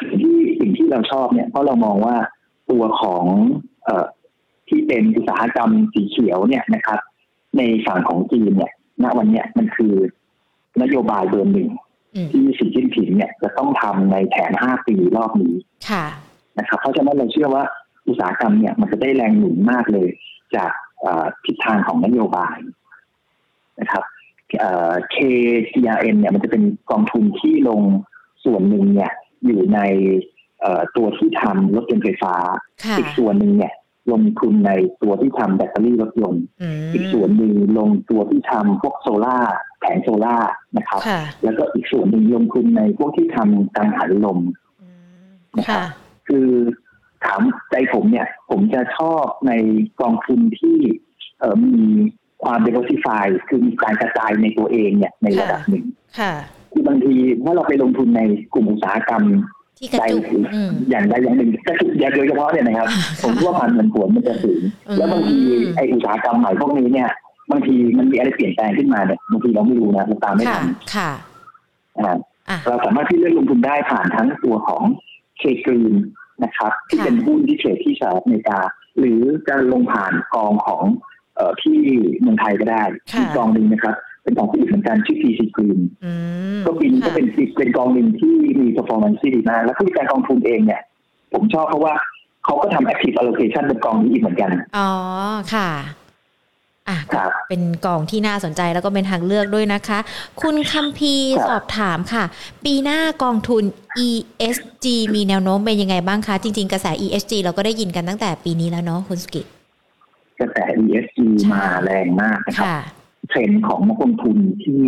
สิ่งที่สิ่งที่เราชอบเนี่ยเพราะเรามองว่าตัวของเอ่อที่เป็นอุตสาหกรรมสีเขียวเนี่ยนะครับ ในฝั่งของจีนเนี่ยณวันเนี้ยมันคือนโยบายเบอร์หนึ่งอืมที่สีจิ้นผิงเนี่ยจะต้องทำในแผนห้าปีรอบนี้ค่ะนะครับ เพราะฉะนั้นเราเชื่อว่าอุตสาหกรรมเนี่ยมันจะได้แรงหนุนมากเลย จากเอ่อทิศทางของนโยบายนะครับเอ่อ KGRN เนี่ยมันจะเป็นกองทุนที่ลงส่วนหนึ่งเนี่ย อยู่ในเอ่อตัวที่ทำรถยนต์ไฟฟ้าค่ะอีกส่วนหนึ่งเนี่ยลงทุนในตัวที่ทำแบตเตอรี่รถยนต์อืมอีกส่วนหนึ่งลงตัวที่ทำพวกโซล่าร์แผงโซล่าร์นะครับค่ะแล้วก็อีกส่วนหนึ่งลงทุนในพวกที่ทำกังหันลมอืมนะครับค่ะคือถามใจผมเนี่ย ผมจะชอบในกองทุนที่เอ่อมีความ diversify คือมีการกระจายในตัวเองเนี่ยในระดับหนึ่ง ค่ะคือบางทีถ้าเราไปลงทุนในกลุ่มอุตสาหกรรมที่กระใดจุกอืมอย่างใดอย่างหนึ่งกระจุกโดยเฉพาะเนี่ยนะครับ ผมว่าความผันผวนมันจะสูงอืมแล้วบางทีไออุตสาหกรรมใหม่พวกนี้เนี่ย บางทีมันมีอะไรเปลี่ยนแปลงขึ้นมาเนี่ยบางทีเราไม่รู้นะเราตามไม่ค่ะทันค่ะอ่าอะเราสามารถที่เลือกลงทุนได้ผ่านทั้งตัวของเคกรีนนะครับ ที่ค่ะเป็นหุ้นที่เทรดที่สหรัฐอเมริกา หรือจะลงผ่านกองของเอ่อที่เมืองไทยก็ได้ค่ะอีกกองหนึ่งนะครับ เป็นกองที่อื่นเหมือนกันชื่อ PC Green อืมก็ปีนี้ก็ค่ะเป็นเป็นกองหนึ่งที่มี performance ที่ดีมากแล้วผู้จัดการกองทุนเองเนี่ย ผมชอบเพราะว่าเขาก็ทำ active allocation เป็นกองนี้อีกเหมือนกัน อ๋อค่ะอะครับเป็นกล่องที่น่าสนใจแล้วก็เป็นทางเลือกด้วยนะคะ คุณคัมพีร์ครับสอบถามค่ะ ปีหน้ากองทุน ESG มีแนวโน้มเป็นยังไงบ้างคะ จริง ๆ กระแส ESG เราก็ได้ยินกันตั้งแต่ปีนี้แล้วเนาะคุณสกิตกระแส ESG ใช่มาแรงมากนะครับค่ะ เทรนด์ของนักลงทุนที่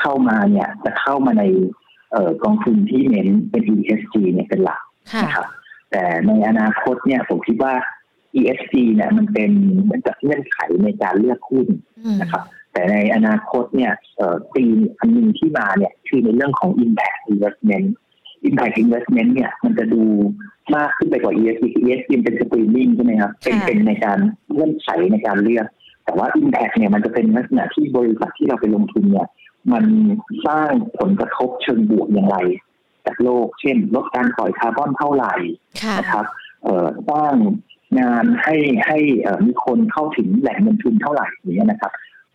เข้ามาเนี่ยจะเข้ามาในเอ่อกองทุนที่เน้นเป็น ESG เนี่ยเป็นหลักค่ะนะครับแต่ในอนาคตเนี่ยผมคิดว่า ESG เนี่ยมันเป็นเหมือนกับเงื่อนไขในการเลือกหุ้นอืมนะครับ แต่ในอนาคตเนี่ยเอ่อธีมอันหนึงที่มาเนี่ยคือในเรื่องของ impact investment impact investment เนี่ยมันจะดูมากขึ้นไปกว่า ESG ESG เป็น screening ใช่ไหมครับ เป็นค่ะเป็นในการเงื่อนไขในการเลือก แต่ว่า Impact เนี่ยมันจะเป็นลักษณะที่บริษัทที่เราไปลงทุนเนี่ย มันสร้างผลกระทบเชิงบวกอย่างไรจากโลก เช่น ลดการปล่อยคาร์บอนเท่าไหร่ค่ะนะครับเอ่อสร้างงานให้ให้เอ่อมีคนเข้าถึงแหล่งเงินทุนเท่าไหร่อย่างเงี้ยนะครับ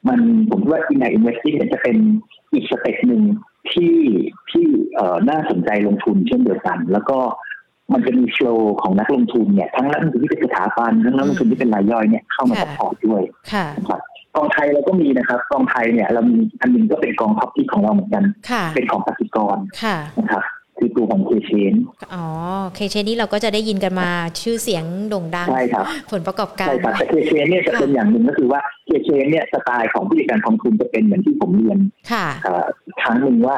มันผมคิดว่า Impact Investing เนี่ยจะเป็นอีก step หนึ่งที่ที่เอ่อน่าสนใจลงทุนเช่นเดียวกัน แล้วก็ มันจะมี flow ของนักลงทุนเนี่ยทั้งนักลงทุนที่เป็นสถาบันทั้งนักลงทุนที่เป็นรายย่อยเนี่ยเข้ามาค่ะ support ด้วยค่ะนะครับกองไทยเราก็มีนะครับ กองไทยเนี่ยเรามีอันหนึ่งก็เป็นกอง top ที่ของเราเหมือนกันค่ะเป็นของกสิกรค่ะนะครับคือตัวของ K-CHANGEอ๋อ K-CHANGE นี่เราก็จะได้ยินกันมาชื่อเสียงโด่งดังใช่ครับผลประกอบการใช่ครับแต่ K-CHANGE เนี่ยจะเป็นอย่างหนึ่งก็คือว่า K-CHANGE เนี่ยสไตล์ของผู้จัดการกองทุนจะเป็นเหมือนที่ผมเรียนค่ะเอ่อครั้งหนึ่งว่า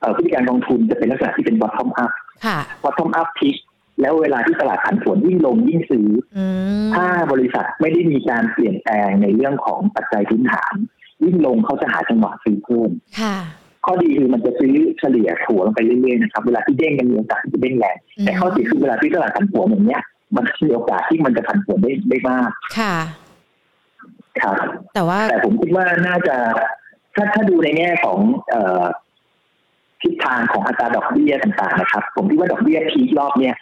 เอ่อผู้จัดการกองทุนจะเป็นลักษณะที่เป็น bottom up ค่ะ bottom up pick แล้วเวลาที่ตลาดผันผวนยิ่งลงยิ่งซื้ออืมถ้าบริษัทไม่ได้มีการเปลี่ยนแปลงในเรื่องของปัจจัยพื้นฐาน ยิ่งลงเขาจะหาจังหวะซื้อเพิ่มค่ะข้อดีคือมันจะซื้อเฉลี่ยถัวลงไปเรื่อยๆนะครับเวลาที่เด้งกันมีโอกาสที่จะเด้งแรงอืมแต่ข้อเสียคือเวลาที่ตลาดผันผวนอย่างเนี้ย มันมีโอกาสที่มันจะผันผวนได้ได้มาก ค่ะครับแต่ว่าแต่ผมคิดว่าน่าจะถ้าถ้าดูในแง่ของเอ่อ ทิศทางของอัตราดอกเบี้ยต่างๆนะครับ ผมคิดว่าดอกเบี้ยพีครอบเนี้ย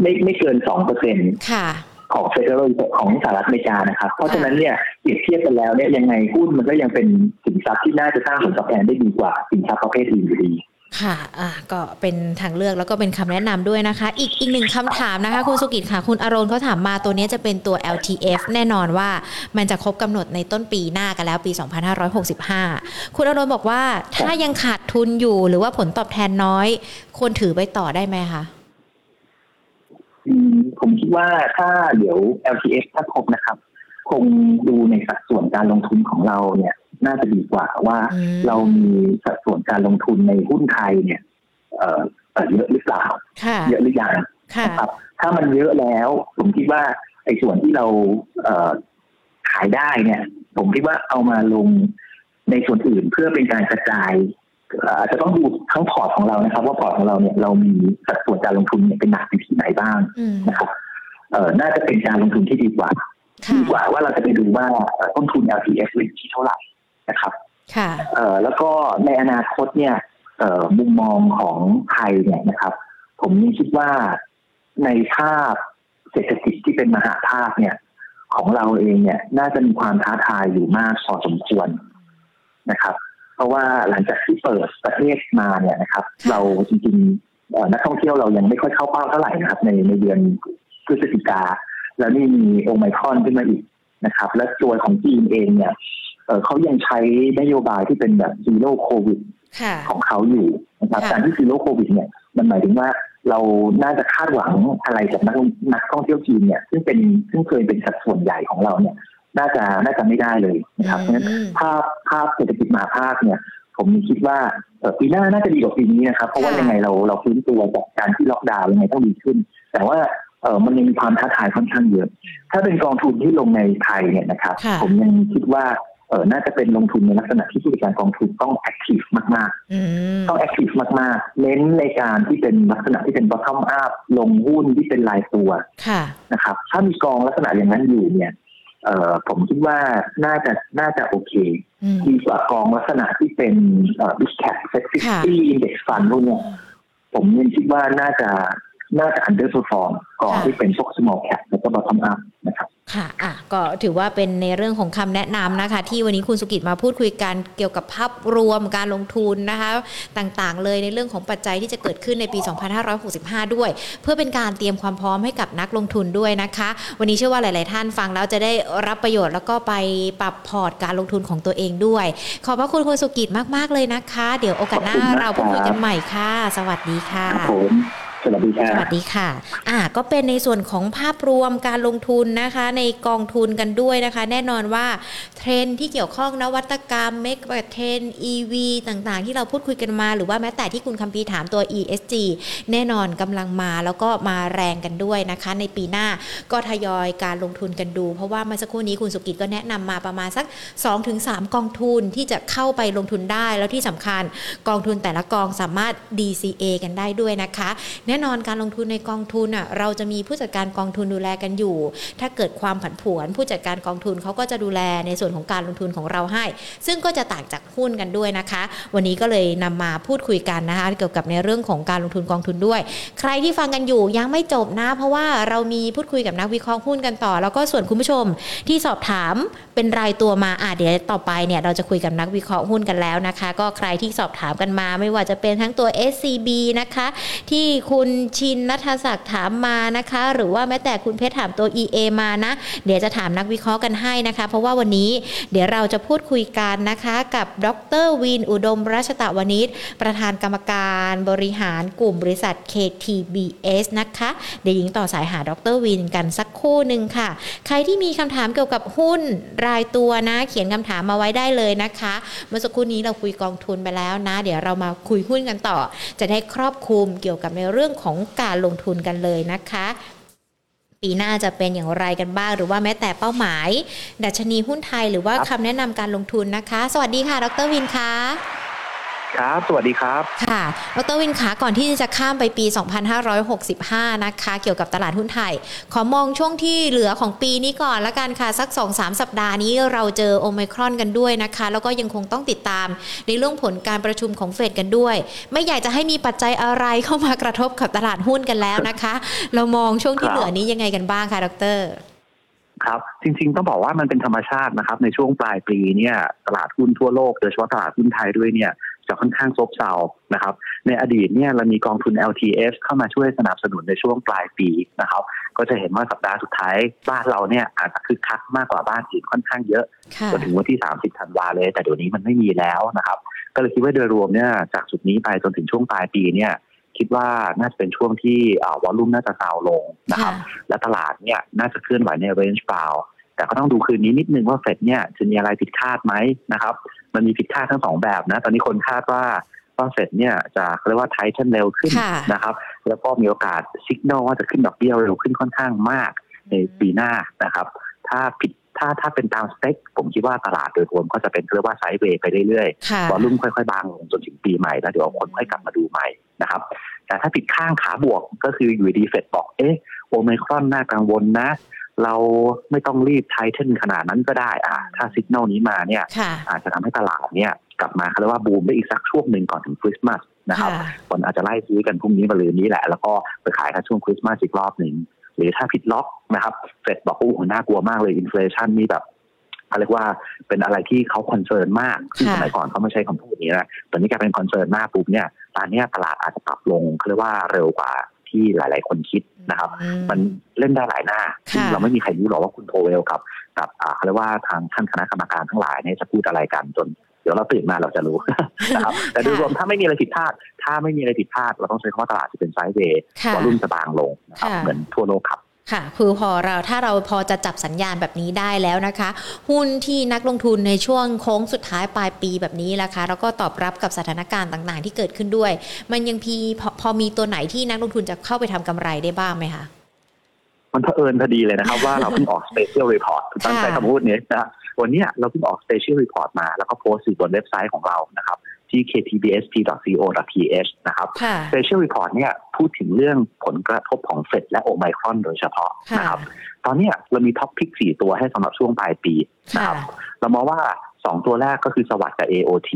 ไม่ไม่เกินสองเปอร์เซ็นค่ะของเฟดเดอรัลของสหรัฐอเมริกานะครับ เพราะฉะนั้นเนี่ยเปรียบเทียบกันแล้วเนี่ยยังไงหุ้นมันก็ยังเป็นสินทรัพย์ที่น่าจะสร้างผลตอบแทนได้ดีกว่าสินทรัพย์ประเภทอื่นอยู่ดี ค่ะอ่าก็เป็นทางเลือกแล้วก็เป็นคำแนะนำด้วยนะคะ อีกอีกหนึ่งคำถามนะคะ คุณสุกิจค่ะ คุณอารณ์เขาถามมาตัวนี้จะเป็นตัว LTF แน่นอนว่ามันจะครบกำหนดในต้นปีหน้ากันแล้วปี 2565 คุณอารณ์บอกว่าถ้ายังขาดทุนอยู่หรือว่าผลตอบแทนน้อย ควรถือไปต่อได้ไหมคะผมคิดว่าถ้าเดี๋ยว LTF ถ้าครบนะครับ คงดูในสัดส่วนการลงทุนของเราเนี่ย น่าจะดีกว่าว่าเรามีสัดส่วนการลงทุนในหุ้นไทยเนี่ยเอ่อเยอะหรือเปล่าเยอะหรือยังนะครับ ถ้ามันเยอะแล้ว ผมคิดว่าไอ้ส่วนที่เราเอ่อขายได้เนี่ย ผมคิดว่าเอามาลงในส่วนอื่นเพื่อเป็นการกระจายอาจจะต้องดูทั้งพอร์ตของเรานะครับ ว่าพอร์ตของเราเนี่ยเรามีสัดส่วนการลงทุนเนี่ยเป็นหนักไปที่ไหนบ้างนะครับเอ่อน่าจะเป็นการลงทุนที่ดีกว่าดีกว่าว่าเราจะไปดูว่าต้นทุน LTF อยู่ที่เท่าไหร่ นะครับค่ะเอ่อแล้วก็ในอนาคตเนี่ยเอ่อมุมมองของไทยเนี่ยนะครับ ผมนี่คิดว่าในภาพเศรษฐกิจที่เป็นมหาภาคเนี่ย ของเราเองเนี่ย น่าจะมีความท้าทายอยู่มากพอสมควรนะครับ เพราะว่าหลังจากที่เปิดประเทศมาเนี่ยนะครับ เราจริงๆนักท่องเที่ยวเรายังไม่ค่อยเข้าเป้าเท่าไหร่นะครับ ในในเดือนพฤศจิกาแล้วนี่มีโอไมครอนขึ้นมาอีกนะครับ และตัวของจีนเองเนี่ย เขายังใช้นโยบายที่เป็นแบบ Zero Covid ของเขาอยู่นะครับการที่ Zero Covid เนี่ยมันหมายถึงว่าเราน่าจะคาดหวังอะไรจากนักนักท่องเที่ยวจีนเนี่ย ซึ่งเป็นซึ่งเคยเป็นสัดส่วนใหญ่ของเราเนี่ย น่าจะน่าจะไม่ได้เลยนะครับเพราะฉะนั้นภาพภาพเศรษฐกิจมหภาคเนี่ย ผมคิดว่าปีหน้าน่าจะดีกว่าปีนี้นะครับ เพราะว่ายังไงเราเราฟื้นตัวจากการที่ล็อกดาวน์ยังไงต้องดีขึ้น แต่ว่าเออมันยังมีความท้าทายค่อนข้างเยอะ ถ้าเป็นกองทุนที่ลงในไทยเนี่ยนะครับ ผมยังคิดว่า เออน่าจะเป็นลงทุนในลักษณะที่ผู้จัดการกองทุนต้อง active มากๆ ต้อง active มากๆ เน้นในการที่เป็นลักษณะที่เป็น bottom up ลงหุ้นที่เป็นรายตัวนะครับ ถ้ามีกองลักษณะอย่างนั้นอยู่เนี่ยเอ่อผมคิดว่าน่าจะน่าจะโอเคดีกว่ากองลักษณะที่เป็นเอ่อ big cap SET 50 index fund พวกนี้ผมยังคิดว่าน่าจะน่าจะ underperform กองที่เป็นพวก small cap แล้วก็ bottom up นะครับ ค่ะ อะ ก็ถือว่าเป็นในเรื่องของคำแนะนำนะคะ ที่วันนี้คุณสุกิจมาพูดคุยกันเกี่ยวกับภาพรวมการลงทุนนะคะ ต่างๆ เลยในเรื่องของปัจจัยที่จะเกิดขึ้นในปี 2565 ด้วย เพื่อเป็นการเตรียมความพร้อมให้กับนักลงทุนด้วยนะคะ วันนี้เชื่อว่าหลาย ๆ ท่านฟังแล้วจะได้รับประโยชน์แล้วก็ไปปรับพอร์ตการลงทุนของตัวเองด้วย ขอบพระคุณคุณสุกิจมาก ๆ เลยนะคะ เดี๋ยวโอกาสหน้าเราพูดคุยกันใหม่ค่ะ สวัสดีค่ะ สวัสดีค่ะสวัสดีค่ะ อ่า ก็เป็นในส่วนของภาพรวมการลงทุนนะคะ ในกองทุนกันด้วยนะคะ แน่นอนว่าเทรนที่เกี่ยวข้องนวัตกรรมเมกะเทรน EV ต่างๆ ที่เราพูดคุยกันมา หรือว่าแม้แต่ที่คุณคัมพีถามตัว ESG แน่นอนกำลังมาแล้วก็มาแรงกันด้วยนะคะ ในปีหน้าก็ทยอยการลงทุนกันดู เพราะว่าเมื่อสักครู่นี้คุณสุกิจก็แนะนำมาประมาณสัก 2-3 กองทุนที่จะเข้าไปลงทุนได้แล้วที่สำคัญกองทุนแต่ละกองสามารถ DCA กันได้ด้วยนะคะน่นอนการลงทุนในกองทุนอะเราจะมีผู้จัดการกองทุนดูแลกันอยู่ ถ้าเกิดความผันผวน ผู้จัดการกองทุนเขาก็จะดูแลในส่วนของการลงทุนของเราให้ ซึ่งก็จะต่างจากหุ้นกันด้วยนะคะ วันนี้ก็เลยนำมาพูดคุยกันนะคะเกี่ยวกับในเรื่องของการลงทุนกองทุนด้วย ใครที่ฟังกันอยู่ยังไม่จบนะ เพราะว่าเรามีพูดคุยกับนักวิเคราะห์หุ้นกันต่อ แล้วก็ส่วนคุณผู้ชมที่สอบถามเป็นรายตัวมาอะเดี๋ยวต่อไปเนี่ยเราจะคุยกับนักวิเคราะห์หุ้นกันแล้วนะคะ ก็ใครที่สอบถามกันมา ไม่ว่าจะเป็นทั้งตัว SCB นะคะ ที่คุณชินนัทศักดิ์ถามมานะคะ หรือว่าแม้แต่คุณเพชรถามตัว EA มานะ เดี๋ยวจะถามนักวิเคราะห์กันให้นะคะ เพราะว่าวันนี้เดี๋ยวเราจะพูดคุยกันนะคะกับดรวินอุดมรัชตะวณิชประธานกรรมการบริหารกลุ่มบริษัท KTBS นะคะเดี๋ยวยิงต่อสายหาดรวินกันสักคู่หนึ่งค่ะ ใครที่มีคำถามเกี่ยวกับหุ้นรายตัวนะ เขียนคำถามมาไว้ได้เลยนะคะ เมื่อสักครู่นี้เราคุยกองทุนไปแล้วนะ เดี๋ยวเรามาคุยหุ้นกันต่อ จะได้ครอบคลุมเกี่ยวกับในเรื่องของการลงทุนกันเลยนะคะปีหน้าจะเป็นอย่างไรกันบ้าง หรือว่าแม้แต่เป้าหมาย ดัชนีหุ้นไทยหรือว่าคำแนะนำการลงทุนนะคะ สวัสดีค่ะ ดรวินคะ ครับ สวัสดีครับ ค่ะ ดรวินขาก่อนที่จะข้ามไปปี 2565 นะคะ เกี่ยวกับตลาดหุ้นไทย ขอมองช่วงที่เหลือของปีนี้ก่อนละกันค่ะ สัก 2-3 สัปดาห์นี้เราเจอโอมครอนกันด้วยนะคะ แล้วก็ยังคงต้องติดตามในเรื่องผลการประชุมของเฟดกันด้วย ไม่อยากจะให้มีปัจจัยอะไรเข้ามากระทบกับตลาดหุ้นกันแล้วนะคะ เรามองช่วงที่เหลือนี้ยังไงกันบ้างคะ ดรครับจริงๆต้องบอกว่ามันเป็นธรรมชาตินะครับในช่วงปลายปีเนี่ยตลาดหุ้นทั่วโลกโดยเฉพาะตลาดหุ้นไทยด้วยเนี่ย จะค่อนข้างซบเซานะครับ ในอดีตเนี่ยเรามีกองทุน LTF เข้ามาช่วยสนับสนุนในช่วงปลายปีนะครับ ก็จะเห็นว่าสัปดาห์สุดท้ายบ้านเราเนี่ยอาจจะคึกคักมากกว่าบ้านอื่นค่อนข้างเยอะค่ะจนถึงวันที่ 30ธันวาเลย แต่เดี๋ยวนี้มันไม่มีแล้วนะครับ ก็เลยคิดว่าโดยรวมเนี่ยจากจุดนี้ไปจนถึงช่วงปลายปีเนี่ยคิดว่าน่าจะเป็นช่วงที่วอลลุ่มน่าจะซาวลงนะครับ และตลาดเนี่ยน่าจะเคลื่อนไหวในเรนจ์เปล่า แต่ก็ต้องดูคืนนี้นิดนึงว่าเฟดเนี่ยจะมีอะไรผิดคาดไหมนะครับ มันมีผิดคาดทั้งสองแบบนะ ตอนนี้คนคาดว่าว่าเฟดเนี่ยจะเขาเรียกว่าไททันเร็วขึ้นค่ะนะครับ แล้วก็มีโอกาสสัญญาณว่าจะขึ้นดอกเบี้ยเร็วขึ้นค่อนข้างมากในปีหน้านะครับ ถ้าผิดถ้าถ้าเป็นตามสเปคผมคิดว่าตลาดโดยรวมก็จะเป็นเรียกว่าไซด์เวย์ไปเรื่อยๆค่ะวอลลุ่มค่อยๆ บางลงจนถึงปีใหม่แล้วเดี๋ยวคนค่อยกลับมาดูใหม่นะครับ แต่ถ้าผิดข้างขาบวกก็คืออยู่ดีเฟดบอกเอ๊ะโอไมครอนน่ากังวลนะ เราไม่ต้องรีบ tighten ขนาดนั้นก็ได้อะถ้า signal นี้มาเนี่ยค่ะอาจจะทำให้ตลาดเนี่ยกลับมาเขาเรียกว่าบูมได้อีกสักช่วงหนึ่งก่อนถึงคริสต์มาสนะครับค่ะคนอาจจะไล่ซื้อกันพรุ่งนี้มะรืนนี้แหละ แล้วก็ไปขายกันช่วงคริสต์มาสอีกรอบหนึ่งหรือถ้าพลิกล็อกนะครับเฟดบอกว่าโอ้โหน่ากลัวมากเลย inflation นี่แบบเขาเรียกว่าเป็นอะไรที่เขา concern มากซึ่งค่ะสมัยก่อนเขาไม่ใช้คำพูดนี้นะตอนนี้กลายเป็น concern มากปุ๊บเนี่ยตอนเนี้ยตลาดอาจจะปรับลงเขาเรียกว่าเร็วกว่า ที่หลาย ๆ คนคิดนะครับอืมันเล่นได้หลายหน้าค่ะซึ่งเราไม่มีใครรู้หรอกว่าคุณโทเวลกับกับอ่าเขาเรียกว่าทางท่านคณะกรรมการทั้งหลายเนี่ยจะพูดอะไรกันจนเดี๋ยวเราตื่นมาเราจะรู้นะครับแต่โดยรวมถ้าไม่มีอะไรผิดพลาด ถ้าไม่มีอะไรผิดพลาด เราต้องใช้คำว่าตลาดจะเป็นไซด์เวย์ค่ะวอลุ่มจะบางลงนะครับค่ะเหมือนทั่วโลกครับ ค่ะคือพอเราถ้าเราพอจะจับสัญญาณแบบนี้ได้แล้วนะคะ หุ้นที่นักลงทุนในช่วงโค้งสุดท้ายปลายปีแบบนี้ละคะ แล้วก็ตอบรับกับสถานการณ์ต่างๆ ที่เกิดขึ้นด้วย มันยังพีพอพอมีตัวไหนที่นักลงทุนจะเข้าไปทำกำไรได้บ้างไหมคะมันเผอิญพอดีเลยนะครับ ว่าเราเพิ่งออก special report ตั้งใจคำพูดนี้นะวันเนี้ยเราเพิ่งออก special report มาแล้วก็โพสต์อยู่บนเว็บไซต์ของเรานะครับ ที่ ktbst.co.th นะครับค่ะ special report เนี่ยพูดถึงเรื่องผลกระทบของเฟดและโอไมครอนโดยเฉพาะค่ะนะครับ ตอนเนี้ยเรามี top pick สี่ตัวให้สำหรับช่วงปลายปีนะค่ะครับ เรามองว่า2ตัวแรกก็คือ SAWAD กับ AOT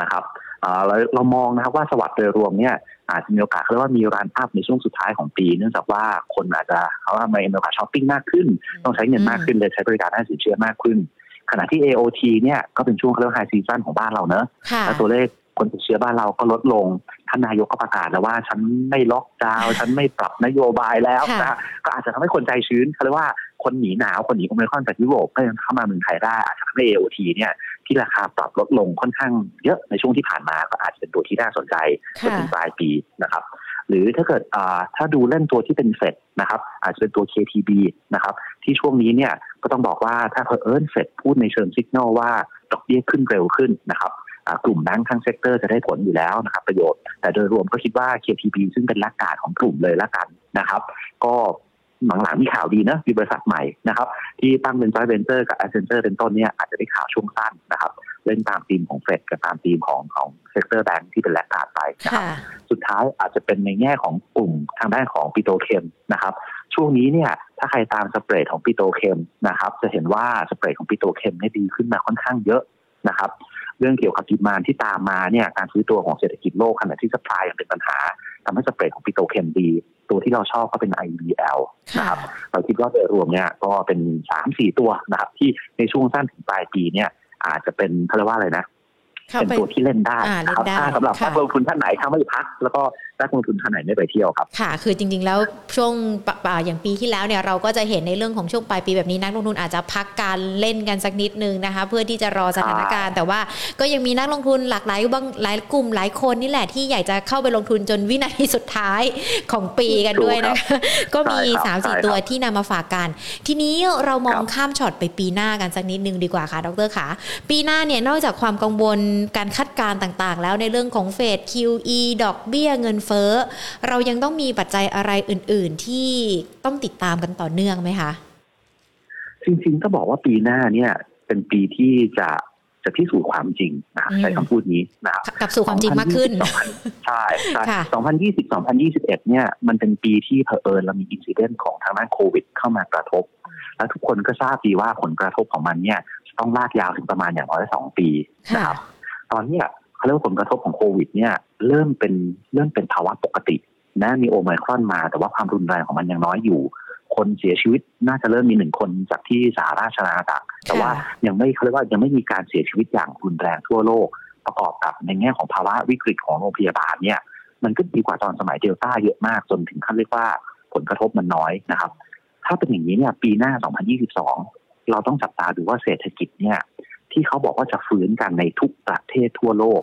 นะครับอ่าเราเรามองนะครับว่า SAWAD โดยรวมเนี่ยอาจจะมีโอกาสเขาเรียกว่ามี run up ในช่วงสุดท้ายของปี เนื่องจากว่าคนอาจจะเขาว่ามีโอกาสช้อปปิ้งมากขึ้น ต้องใช้เงินมากขึ้นเลยใช้บริการด้านสินเชื่อมากขึ้นข ณะที่ AOT เนี่ยก็เป็นช่วงเขาเรียกว่า high season ของบ้านเราเนอะค่ะแล้วตัวเลขคนติดเชื้อบ้านเราก็ลดลง ท่านนายกก็ประกาศแล้วว่า ฉันไม่ล็อกดาวน์ฉันไม่ปรับนโยบายแล้วค่ะนะก็อาจจะทำให้คนใจชื้นเขาเรียกว่าคนหนีหนาวคนหนีโอไมครอนจากยุโรปก็ยังเข้ามาเมืองไทยได้อาจจะทำให้ AOT เนี่ยที่ราคาปรับลดลงค่อนข้างเยอะในช่วงที่ผ่านมาก็อาจจะเป็นตัวที่น่าสนใจจนค่ะถึงปลายปีนะครับหรือถ้าเกิดอ่าถ้าดูเล่นตัวที่เป็นเฟดนะครับอาจจะเป็นตัว KTB นะครับ ที่ช่วงนี้เนี่ยก็ต้องบอกว่าถ้าเพอเอิญเฟดพูดในเชิงสัญญาณว่าดอกเบี้ยขึ้นเร็วขึ้นนะครับอ่ากลุ่มแบงค์ทั้ง sector จะได้ผลอยู่แล้วนะครับประโยชน์ แต่โดยรวมก็คิดว่า KTB ซึ่งเป็น laggard ของกลุ่มเลยละกันนะครับ ก็หลังๆมีข่าวดีนะมีบริษัทใหม่นะครับ ที่ตั้งเป็น joint venture กับ Accenture เป็นต้นเนี่ยอาจจะได้ข่าวช่วงสั้นนะครับเล่นตามธีมของเฟดกับตามธีมของของ sector แบงค์ที่เป็น laggard ไปนะครับค่ะสุดท้ายอาจจะเป็นในแง่ของกลุ่มทางด้านของ petrochem นะครับ ช่วงนี้เนี่ยถ้าใครตาม spread ของ petrochem นะครับ จะเห็นว่า spread ของ petrochem เนี่ยดีขึ้นมาค่อนข้างเยอะนะครับ เรื่องเกี่ยวกับ demand ที่ตามมาเนี่ยการฟื้นตัวของเศรษฐกิจโลกขณะที่ supply ยังเป็นปัญหาทำให้สเปรดของปิโตรเคมดี ตัวที่เราชอบก็เป็น IBL นะครับเราคิดว่าโดยรวมเนี่ยก็เป็นสามสี่ตัวนะครับ ที่ในช่วงสั้นถึงปลายปีเนี่ย อาจจะเป็นเขาเรียกว่าอะไรนะเข้าเป็นไปตัวที่เล่นได้อ่านะครับเล่นได้ถ้าสำหรับค่ะนักลงทุนท่านไหนถ้าไม่พัก แล้วก็นักลงทุนท่านไหนไม่ไปเที่ยวครับ ค่ะ คือจริง ๆ แล้วช่วงปะปะอย่างปีที่แล้วเนี่ยเราก็จะเห็นในเรื่องของช่วงปลายปีแบบนี้นักลงทุนอาจจะพักการเล่นกันสักนิดนึงนะคะ เพื่อที่จะรอสถานการณ์ แต่ว่าก็ยังมีนักลงทุนหลากหลายบางหลายกลุ่มหลายคนนี่แหละที่อยากจะเข้าไปลงทุนจนวินาทีสุดท้ายของปีกันด้วยนะคะก็มีใช่ครับสามสี่ใช่ครับตัวที่นำมาฝากกัน ทีนี้เรามองครับข้ามช็อตไปปีหน้ากันสักนิดนึงดีกว่าค่ะ ดรขาปีหน้าเนี่ยนอกจากความกังวลการคาดการณ์ต่าง ๆ แล้วในเรื่องของเฟด QE ดอกเบี้ยเงินเฟ้อ เรายังต้องมีปัจจัยอะไรอื่น ๆ ที่ต้องติดตามกันต่อเนื่องไหมคะจริงๆก็บอกว่าปีหน้าเนี่ย เป็นปีที่จะจะพิสูจน์ความจริงนะใช้คำพูดนี้นะครับกลับสู่ความจริงมากขึ้นใช่ใช่2020 2021 เนี่ย มันเป็นปีที่เผอิญเรามีอินซิเดนต์ของทางด้านโควิด เข้ามากระทบ แล้วทุกคนก็ทราบดีว่าผลกระทบของมันเนี่ย ต้องลากยาวถึงประมาณอย่างน้อยสองปีนะครับ ตอนนี้เขาเรียกว่าผลกระทบของโควิด เนี่ย เริ่มเป็นเริ่มเป็นภาวะปกตินะมีโอไมครอนมา แต่ว่าความรุนแรงของมันยังน้อยอยู่ คนเสียชีวิตน่าจะเริ่มมีหนึ่งคนจากที่สหราชอาณาจักรแต่ว่ายังไม่เขาเรียกว่ายังไม่มีการเสียชีวิตอย่างรุนแรงทั่วโลก ประกอบกับในแง่ของภาวะวิกฤตของโรงพยาบาลเนี่ย มันก็ดีกว่าตอนสมัยเดลต้าเยอะมากจนถึงขั้นเรียกว่าผลกระทบมันน้อยนะครับ ถ้าเป็นอย่างนี้เนี่ยปีหน้า 2022 เราต้องจับตาดูว่าเศรษฐกิจเนี่ย ที่เขาบอกว่าจะฟื้นกันในทุกประเทศทั่วโลก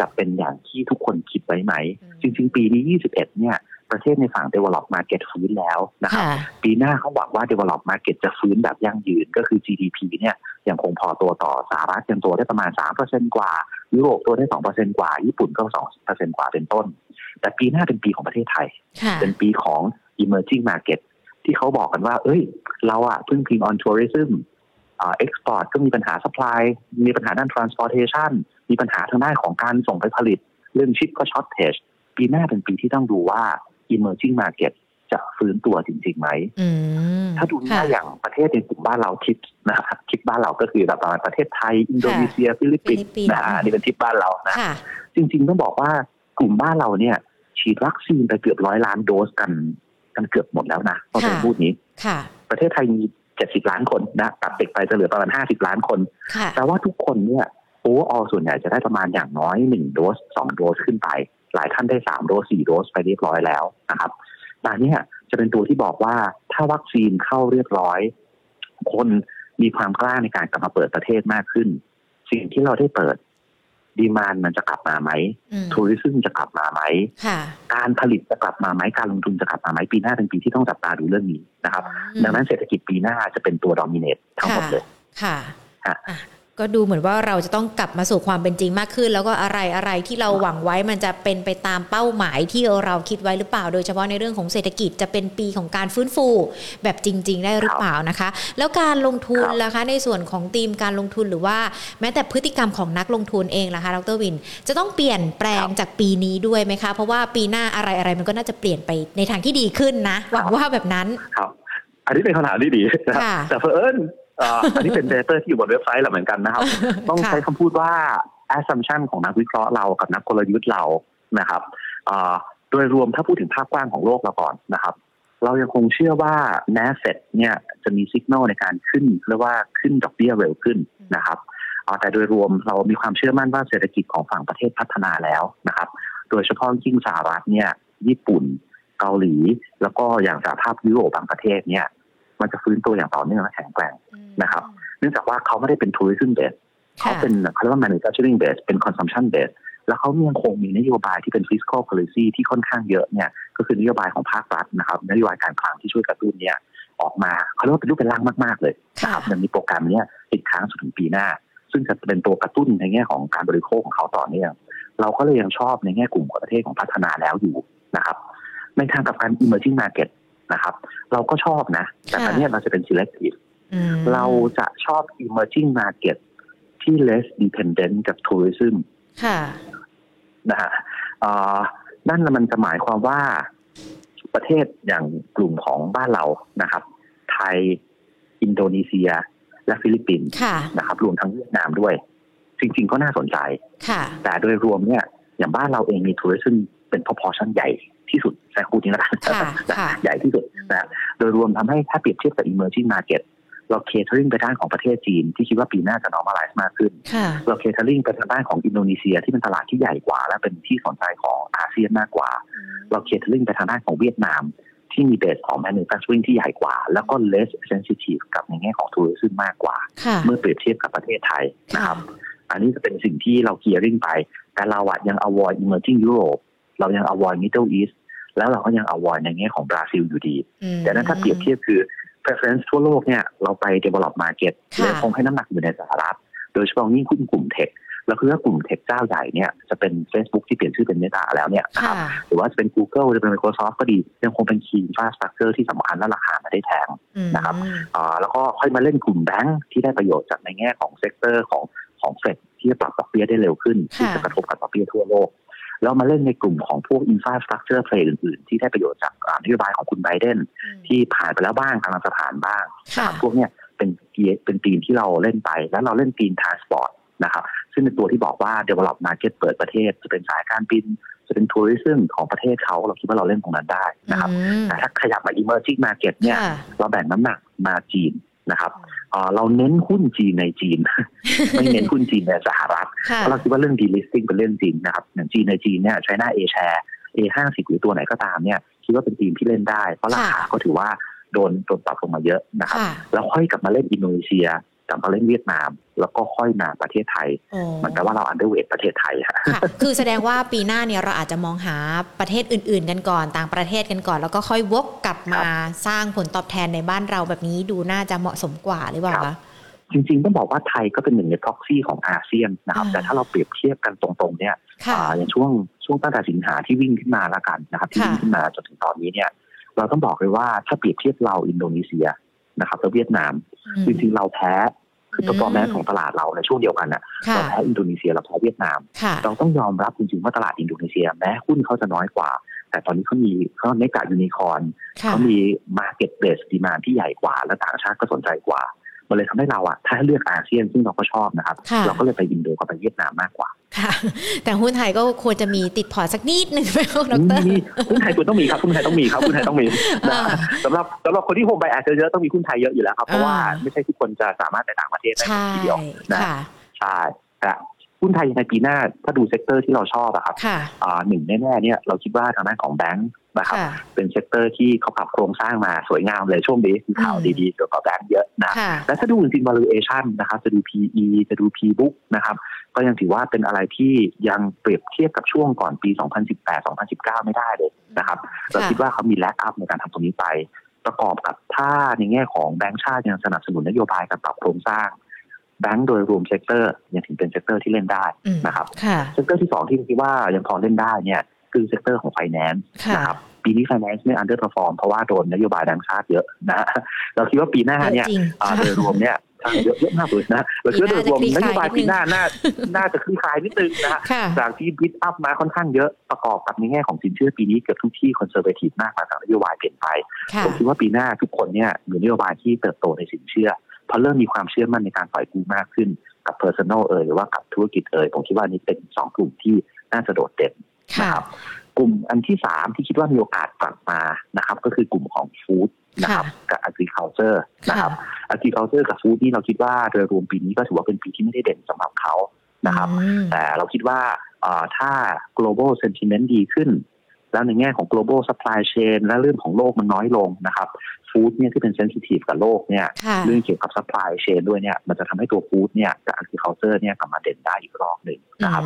จะเป็นอย่างที่ทุกคนคิดไว้ไหม จริง ๆ ปีนี้ 21 เนี่ยประเทศในฝั่ง develop market ฟื้นแล้วนะครับปีหน้าเขาหวังว่า develop market จะฟื้นแบบยั่งยืนก็คือ GDP เนี่ยยังคงพอตัวต่อสหรัฐยังตัวได้ประมาณ 3%กว่า ยุโรปตัวได้ 2%กว่า ญี่ปุ่นก็ 2%กว่าเป็นต้น แต่ปีหน้าเป็นปีของประเทศไทย เป็นปีของ emerging market ที่เขาบอกกันว่า เอ้ย เราอะพึ่งพิง on tourism เอ็กซ์พอร์ตก็มีปัญหาสป라이มีปัญหาด้าน transportation มีปัญหาทางด้านของการส่งไปผลิต เรื่องชิปก็ shortage ปีหน้าเป็นปีที่ต้องดูว่า emerging market จะฟื้นตัวจริงๆไหม ถ้าดูหน้าอย่างประเทศในกลุ่มบ้านเราทิปนะครับทิปบ้านเราก็คือแบบประเทศไทย อินโดนีเซีย ฟิลิปปินส์นะนี่เป็นทิปบ้านเรานะจริงๆต้องบอกว่ากลุ่มบ้านเราเนี่ย ฉีดวัคซีนไปเกือบร้อยล้านโดสกัน กันเกือบหมดแล้วนะต้องพูดนี้ประเทศไทยมี เจ็ดสิบล้านคนนะตัดเด็กไปจะเหลือประมาณห้าสิบล้านคนแต่ว่าทุกคนเนี่ยโอ้ออส่วนใหญ่จะได้ประมาณอย่างน้อยหนึ่งโดสสองโดสขึ้นไป หลายท่านได้สามโดสสี่โดสไปเรียบร้อยแล้วนะครับตอนนี้จะเป็นตัวที่บอกว่าถ้าวัคซีนเข้าเรียบร้อย คนมีความกล้าในการกลับมาเปิดประเทศมากขึ้น สิ่งที่เราได้เปิด ดีมานมันจะกลับมาไหมทัวริซึมจะกลับมาไหมการผลิตจะกลับมาไหมการลงทุนจะกลับมาไหมปีหน้าเป็นปีที่ต้องจับตาดูเรื่องนี้นะครับ ดังนั้นเศรษฐกิจปีหน้าจะเป็นตัวดอมิเนตทั้งหมดเลยค่ะ ก็ดูเหมือนว่าเราจะต้องกลับมาสู่ความเป็นจริงมากขึ้น แล้วก็อะไรอะไรที่เราหวังไว้มันจะเป็นไปตามเป้าหมายที่เราคิดไว้หรือเปล่า โดยเฉพาะในเรื่องของเศรษฐกิจจะเป็นปีของการฟื้นฟู แบบจริง ๆ ได้หรือเปล่านะคะ แล้วการลงทุนล่ะคะ ในส่วนของทีมการลงทุนหรือว่าแม้แต่พฤติกรรมของนักลงทุนเองล่ะคะดรวิน จะต้องเปลี่ยนแปลงจากปีนี้ด้วยไหมคะ เพราะว่าปีหน้าอะไรอะไรมันก็น่าจะเปลี่ยนไปในทางที่ดีขึ้นนะหวังว่าแบบนั้นครับอันนี้เป็นคำถามที่ดีแต่เพอเอิญ อันนี้เป็นเดต้ที่อยู่บนเว็บไซต์เราเหมือนกันนะครับ ต้องใช้คำพูดว่า assumption ของนักวิเคราะห์เรากับนักกลยุทธ์เรานะครับโดยรวมถ้าพูดถึงภาพกว้างของโลกเราก่อนนะครับ เรายังคงเชื่อว่า n a s d a q เนี่ยจะมีสัญญาณในการขึ้นเรียกว่าขึ้นดอกเบี้ยเร็วขึ้นนะครับแต่โดยรวมเรามีความเชื่อมั่นว่าเศรษฐกิจของฝั่งประเทศพัฒนาแล้วนะครับ โดยเฉพาะยิ่งสหรัฐเนี่ยญี่ปุ่น เกาหลี แล้วก็อย่างสหภาพยุโรปบางประเทศเนี่ย มันจะฟื้นตัวอย่างต่อเนื่องและแข็งแกร่งนะครับ เนื่องจากว่าเขาไม่ได้เป็นทัวริซึมเบสเขาเป็นเขาเรียกว่า manufacturing base เป็น consumption base แล้วเขายังคงมีนโยบายที่เป็น fiscal policy ที่ค่อนข้างเยอะเนี่ย ก็คือนโยบายของภาครัฐนะครับ นโยบายการคลังที่ช่วยกระตุ้นเนี่ยออกมาเขาเรียกว่าเป็นรูปเป็นร่างมากๆเลยนะครับยังมีโปรแกรมนี้ติดค้างถึงปีหน้า ซึ่งจะเป็นตัวกระตุ้นในแง่ของการบริโภคของเขาต่อเนื่องเราก็เลยยังชอบในแง่กลุ่มประเทศของพัฒนาแล้วอยู่นะครับ ในทางกับการ emerging market นะครับ เราก็ชอบนะ แต่ตอนนี้เราจะเป็น selective เราจะชอบ emerging market ที่ less dependent กับ tourism นะฮะนั่นมันจะหมายความว่าประเทศอย่างกลุ่มของบ้านเรานะครับ ไทย อินโดนีเซีย และฟิลิปปินส์นะครับ รวมทั้งเวียดนามด้วย จริง ๆ ก็น่าสนใจแต่โดยรวมเนี่ย อย่างบ้านเราเองมี tourism เป็น proportion ใหญ่ ที่สุดใช้คำพูดนี้แล้วกันใหญ่ที่สุดนะโดยรวมทำให้ถ้าเปรียบเทียบกับ emerging market เรา catering ไปด้านของประเทศจีน ที่คิดว่าปีหน้าจะ normalize มากขึ้น เรา catering ไปทางด้านของอินโดนีเซียที่เป็นตลาดที่ใหญ่กว่า และเป็นที่สนใจของอาเซียนมากกว่า เราเคเทอริงไปทางด้านของเวียดนาม ที่มีเบสของ manufacturing ที่ใหญ่กว่า แล้วก็ less sensitive กับในแง่ของทัวริซึมมากกว่า เมื่อเปรียบเทียบกับประเทศไทยนะครับ อันนี้จะเป็นสิ่งที่เราเกียร์ริงไป แต่เราอะยัง avoid emerging Europe เรายัง avoid Middle East แล้วเราก็ยัง avoid ในแง่ของบราซิลอยู่ดี แต่นั้นถ้าเปรียบเทียบคือ preference ทั่วโลกเนี่ยเราไป develop market เลยคงให้น้ำหนักอยู่ในสหรัฐ โดยเฉพาะยิ่งกลุ่มเทคแล้วคือว่ากลุ่ม tech เจ้าใหญ่เนี่ยจะเป็น Facebook ที่เปลี่ยนชื่อเป็น Meta แล้วเนี่ยครับหรือว่าจะเป็น Google จะเป็น Microsoft ก็ดี ยังคงเป็น key infrastructure ที่สำคัญและราคาไม่ได้แพงนะครับแล้วก็ค่อยมาเล่นกลุ่มแบงค์ที่ได้ประโยชน์จากในแง่ของ sector ของขของเฟดที่จะปรับดอกเบี้ยได้เร็วขึ้นที่จะกระทบกับดอกเบี้ยทั่วโลก แล้วมาเล่นในกลุ่มของพวก infrastructure play อื่นๆ ที่ได้ประโยชน์จากนโยบายของคุณไบเดนที่ผ่านไปแล้วบ้างกำลังจะผ่านบ้างนะครับพวกเนี้ยเป็นเป็นทีมที่เราเล่นไป แล้วเราเล่นทีม transport นะครับซึ่งเป็นตัวที่บอกว่า develop market เปิดประเทศ จะเป็นสายการบิน จะเป็นทัวริซึมของประเทศเขาเราคิดว่าเราเล่นตรงนั้นได้นะครับแต่ถ้าขยับมา emerging market เนี่ยเราแบ่งน้ำหนักมาจีนนะครับ เราเน้นหุ้นจีนในจีน ไม่เน้นหุ้นจีนในสหรัฐเพราะเราคิดว่าเรื่อง delisting เป็นเรื่องจริงนะครับอย่างจีนในจีนเนี่ยใช้หน้า A share A ห้าสิบหรือตัวไหนก็ตามเนี่ยคิดว่าเป็นทีมที่เล่นได้ เพราะราคาก็ถือว่าโดนโดนปรับลงมาเยอะนะครับ แล้วค่อยกลับมาเล่นอินโดนีเซียกลับมาเล่นเวียดนาม แล้วก็ค่อยมาประเทศไทย มันแปลว่าเรา underweight ประเทศไทยค่ะคือแสดงว่าปีหน้าเนี่ยเราอาจจะมองหาประเทศอื่น ๆ กันก่อนต่างประเทศกันก่อน แล้วก็ค่อยวกกลับมาสร้างผลตอบแทนในบ้านเราแบบนี้ดูน่าจะเหมาะสมกว่าหรือเปล่าคะจริงๆต้องบอกว่าไทยก็เป็นหนึ่งใน top สี่ของอาเซียนนะครับ แต่ถ้าเราเปรียบเทียบกันตรงๆ เนี่ยอย่างช่วงช่วงตั้งแต่สิงหาที่วิ่งขึ้นมาละกันนะครับที่วิ่งขึ้นมาจนถึงตอนนี้เนี่ย เราต้องบอกเลยว่าถ้าเปรียบเทียบเราอินโดนีเซียนะครับแล้วเวียดนามจริงๆเราแพ้ คือตัวแม่ของตลาดเราในช่วงเดียวกันน่ะเราแพ้อินโดนีเซียเราแพ้เวียดนาม เราต้องยอมรับจริงๆว่าตลาดอินโดนีเซียแม้หุ้นเขาจะน้อยกว่า แต่ตอนนี้เขามีเขาในกายูนิคอนเขามี market base demand ที่ใหญ่กว่าและต่างชาติก็สนใจกว่า มันเลยทำให้เราอะถ้าเลือกอาเซียนซึ่งเราก็ชอบนะครับ เราก็เลยไปอินโดกับไปเวียดนามมากกว่าค่ะ แต่หุ้นไทยก็ควรจะมีติดพอร์ตสักนิดหนึ่งไหมครับดรหุ้นไทยควรต้องมีครับหุ้นไทยต้องมีครับหุ้นไทยต้องมีสำหรับสำหรับคนที่ home bias อาจจะเยอะต้องมีหุ้นไทยเยอะอยู่แล้วครับเพราะว่าไม่ใช่ทุกคนจะสามารถไปต่างประเทศได้ทีเดียวนะใช่แต่ หุ้นไทยในปีหน้าถ้าดู sector ที่เราชอบอะครับหนึ่งแน่ๆเนี่ยเราคิดว่าทางด้านของแบงก์นะครับเป็น sector ที่เขาปรับโครงสร้างมาสวยงามเลยช่วงนี้มีข่าวดีๆเกี่ยวกับแบงก์เยอะนะและถ้าดูจริง valuation นะครับจะดู PE จะดู P book นะครับก็ยังถือว่าเป็นอะไรที่ยังเปรียบเทียบกับช่วงก่อนปี 2018-2019 ไม่ได้เลยนะครับเราคิดว่าเขามีแลกอัพในการทำตรงนี้ไป ประกอบกับถ้าในแง่ของแบงก์ชาติยังสนับสนุนนโยบายการปรับโครงสร้าง แบงก์โดยรวม sector ยังถือเป็น sector ที่เล่นได้นะครับ sector ที่สองที่คิดว่ายังพอเล่นได้เนี่ยคือ sector ของไฟแนนซ์นะครับปีนี้ไฟแนนซ์ไม่ underperform เพราะว่าโดนนโยบายแบงก์ชาติเยอะนะเราคิดว่าปีหน้าเนี่ยโดยรวมเนี่ยเยอะเยอะมากเลยนะเราคิดว่าโดยรวมนโยบายปีหน้าน่าน่าจะคลี่คลายนิดนึงนะจากที่ build up มาค่อนข้างเยอะประกอบกับในแง่ของสินเชื่อปีนี้เกือบทุกที่ conservative มากมาจากนโยบายเปลี่ยนไปผมคิดว่าปีหน้าทุกคนเนี่ยมีนโยบายที่เติบโตในสินเชื่อ พอเริ่มมีความเชื่อมั่นในการปล่อยกู้มากขึ้นกับ personal เอ่ยหรือว่ากับธุรกิจเอ่ยผมคิดว่านี้เป็นสองกลุ่มที่น่าจะโดดเด่นนะครับกลุ่มอันที่สามที่คิดว่ามีโอกาสกลับมานะครับ ก็คือกลุ่มของ foodนะครับกับ agriculture นะครับ agriculture กับ food นี่เราคิดว่าโดยรวมปีนี้ก็ถือว่าเป็นปีที่ไม่ได้เด่นสำหรับเขานะครับ แต่เราคิดว่าถ้า global sentiment ดีขึ้น แล้วในแง่ของ global supply chain และเรื่องของโรคมันน้อยลงนะครับฟู้ดเนี่ยที่เป็นเซนซิทีฟกับโลกเนี่ยเรื่องเกี่ยวกับ supply chain ด้วยเนี่ยมันจะทำให้ตัว food เนี่ยกับ agriculture เนี่ยกลับมาเด่นได้อีกรอบหนึ่งนะครับ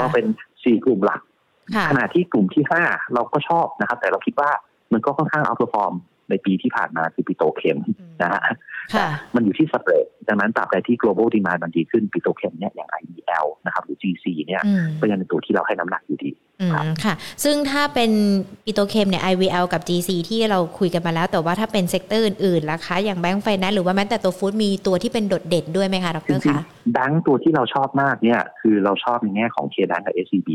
ก็เป็นสี่กลุ่มหลักขณะที่กลุ่มที่ห้าเราก็ชอบนะครับ แต่เราคิดว่ามันก็ค่อนข้าง underperform ในปีที่ผ่านมาคือ petrochem นะฮะมันอยู่ที่ spread ดังนั้นตราบใดที่ global demand มันดีขึ้น petrochem เนี่ยอย่าง IVL นะครับหรือ GC เนี่ยก็ยังเป็นตัวที่เราให้น้ำหนักอยู่ดีค่ะ ซึ่งถ้าเป็น petrochem เนี่ย IVL กับ GC ที่เราคุยกันมาแล้ว แต่ว่าถ้าเป็น sector อื่นๆล่ะคะ อย่างแบงก์ไฟแนนซ์หรือว่าแม้แต่ตัว food มีตัวที่เป็นโดดเด่นด้วยไหมคะดรคะแบงก์ตัวที่เราชอบมากเนี่ยคือเราชอบในแง่ของ KBANK กับ SCB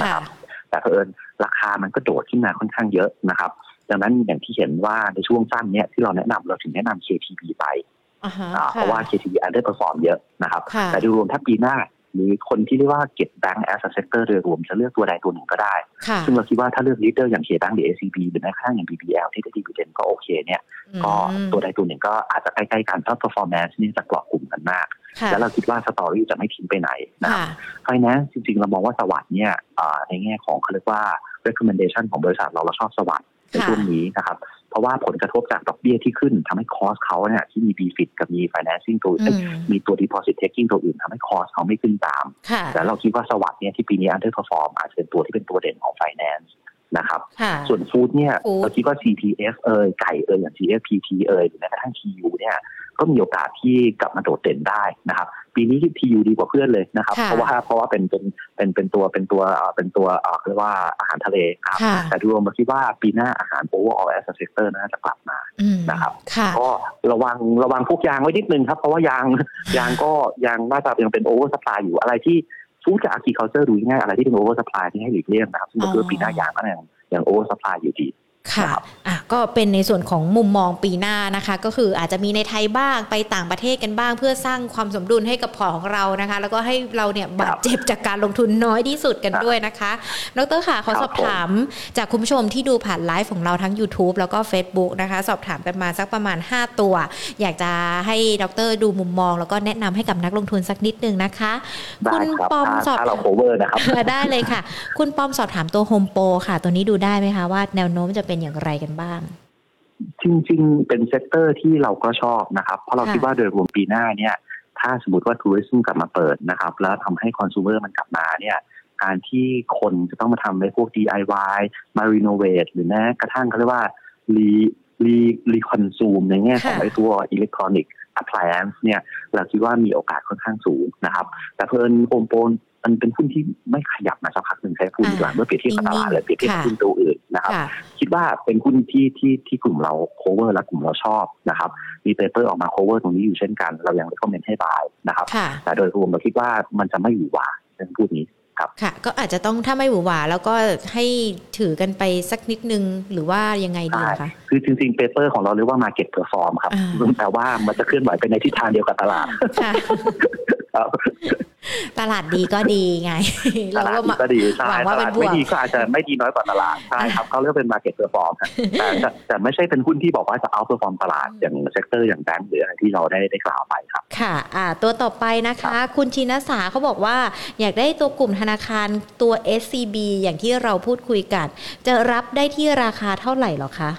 นะครับแต่เผอิญราคามันก็โดดขึ้นมาค่อนข้างเยอะนะครับ ดังนั้นอย่างที่เห็นว่าในช่วงสั้นเนี้ยที่เราแนะนำเราถึงแนะนำ KTB ไปเพราะว่า KTB underperform เยอะนะครับ แต่โดยรวมถ้าปีหน้าหรือคนที่เรียกว่าเก็บแบงก์ as a sector โดยรวมจะเลือกตัวใดตัวหนึ่งก็ได้ ซึ่งเราคิดว่าถ้าเลือก leader อย่าง KBANK หรือ SCB หรือแม้กระทั่งอย่าง BBL ที่ได้ dividend ก็โอเคเนี่ย ก็ตัวใดตัวหนึ่งก็อาจจะใกล้ๆกันถ้า performance นี่จะกรอบกลุ่มกันมาก แล้วเราคิดว่าสตอรี่จะไม่ทิ้งไปไหนนะครับไฟแนนซ์จริงๆ เรามองว่าสวัสด์เนี่ยในแง่ของเขาเรียกว่า recommendation ของบริษัทเราเราชอบสวัสด์ ในช่วงนี้นะครับ เพราะว่าผลกระทบจากดอกเบี้ยที่ขึ้นทำให้คอสเขาเนี่ยที่มีบีฟิตกับมี financing ตัวอื่นมีตัว deposit taking ตัวอื่นทำให้คอสเขาไม่ขึ้นตาม แต่เราคิดว่าสวัสด์เนี่ยที่ปีนี้ underperform อาจจะเป็นตัวที่เป็นตัวเด่นของ finance นะครับ ส่วน food เนี่ยเราคิดว่า CPF เอยไก่เอยอย่าง GFPT เอยหรือแม้กระทั่ง TU เนี่ย ก็มีโอกาสที่กลับมาโดดเด่นได้นะครับ ปีนี้ TU ดีกว่าเพื่อนเลยนะครับค่ะเพราะว่าเพราะว่าเป็นเป็นเป็นเป็นตัวเป็นตัวเอ่อเป็นตัวเอ่อเรียกว่าอาหารทะเลครับค่ะแต่โดยรวมมาคิดว่าปีหน้าอาหาร overall as a sector น่าจะกลับมาอืมนะครับค่ะก็ระวังระวังพวกยางไว้นิดนึงครับ เพราะว่ายางยางก็ยางน่าจะยังเป็น oversupply อยู่อะไรที่สู้จาก agriculture ดูง่ายๆอะไรที่เป็น oversupply ที่ให้หลีกเลี่ยงนะครับซึ่งก็คืออ๋อปีหน้ายางก็ยังยัง oversupply อยู่ดี ค่ะครับอะก็เป็นในส่วนของมุมมองปีหน้านะคะ ก็คืออาจจะมีในไทยบ้างไปต่างประเทศกันบ้าง เพื่อสร้างความสมดุลให้กับพอร์ตของเรานะคะ แล้วก็ให้เราเนี่ยบาดเจ็บจากการลงทุนน้อยที่สุดกันด้วยนะคะดรค่ะขอครับสอบถามจากคุณผู้ชมที่ดูผ่านไลฟ์ของเราทั้ง YouTube แล้วก็ Facebook นะคะ สอบถามกันมาสักประมาณ 5 ตัว อยากจะให้ดรดูมุมมอง แล้วก็แนะนำให้กับนักลงทุนสักนิดนึงนะคะได้คุณครับปอมถ้าสอบถ้าเรา cover นะครับได้เลยค่ะ คุณปอมสอบถามตัวโฮมโปรค่ะ ตัวนี้ดูได้ไหมคะว่าแนวโน้มจะเป็นอย่างไรกันบ้าง จริง ๆ เป็น sector ที่เราก็ชอบนะครับ เพราะเราค่ะคิดว่าโดยรวมปีหน้าเนี่ย ถ้าสมมติว่า tourism กลับมาเปิดนะครับ แล้วทำให้ consumer มันกลับมาเนี่ยการที่คนจะต้องมาทำในพวก DIY มา renovate หรือแม้กระทั่งเขาเรียกว่าre re reconsume ในแง่ของค่ะไอ้ตัวอิเล็กทรอนิกส์ appliance เนี่ย เราคิดว่ามีโอกาสค่อนข้างสูงนะครับ แต่เผอิญโฮมโปร มันเป็นหุ้นที่ไม่ขยับมาสักพักหนึ่งใช้พูดดีกว่าอ่าเมื่อเปรียบเทียบกับตลาดเลยเปรียบเทียบกับค่ะหุ้นตัวอื่นนะครับค่ะคิดว่าเป็นหุ้นที่ที่ที่กลุ่มเรา cover และกลุ่มเราชอบนะครับมี paper ออกมา cover ตรงนี้อยู่เช่นกัน เรายัง recommend ให้ buy นะครับค่ะแต่โดยรวมเราคิดว่ามันจะไม่หวือหวาเป็นพูดนี้ครับค่ะ ก็อาจจะต้องถ้าไม่หวือหวาแล้วก็ให้ถือกันไปสักนิดนึงหรือว่ายังไงดีล่ะคะคือจริงๆ paper ของเราเรียกว่า market perform ครับอ่าแต่ว่ามันจะเคลื่อนไหวไปในทิศทางเดียวกับตลาดค่ะครับ ตลาดดีก็ดีไงตเราลาดก็ดีมาก็ดีใช่หวังว่าตเป็ลานดบวกไม่ดีก็อาจจะไม่ดีน้อยกว่าตลาดใช่ครับเขาเรียกเป็น market perform ครับแต่แต่แต่ไม่ใช่เป็นหุ้นที่บอกว่าจะ outperform ตลาดอย่าง sector อย่างแบงก์หรืออะไรที่เราได้ได้กล่าวไปครับ ค่ะอ่าตัวต่อไปนะคะ คุณชินสาเขาบอกว่า อยากได้ตัวกลุ่มธนาคารตัว SCB อย่างที่เราพูดคุยกัน จะรับได้ที่ราคาเท่าไหร่หรอคะ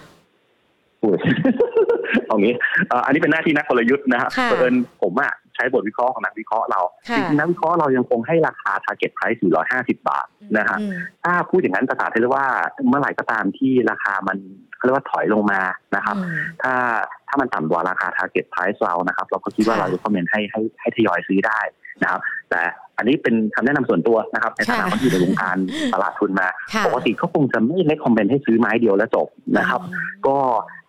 พูดเอางี้เอ่ออันนี้เป็นหน้าที่นักกลยุทธ์นะครับค่ะเผอิญผมอะใช้บทวิเคราะห์ของนักวิเคราะห์เราค่ะจริงๆนักวิเคราะห์เรายังคงให้ราคา target price อยู่150 บาทนะฮะอืมถ้าพูดอย่างนั้นภาษาไทยเรียกว่าเมื่อไหร่ก็ตามที่ราคามันเขาเรียกว่าถอยลงมานะครับอืมถ้าถ้ามันต่ำกว่าราคา target price เรานะครับ เราก็คิดว่าค่ะเราจะคอมเมนต์ให้ให้ให้ทยอยซื้อได้นะครับ แต่อันนี้เป็นคำแนะนำส่วนตัวนะครับในฐานะค่ะที่อยู่ในวงการตลาดทุนมาค่ะปกติเขาคงจะไม่ได้คอมเมนต์ให้ซื้อไม้เดียวแล้วจบนะครับ ก็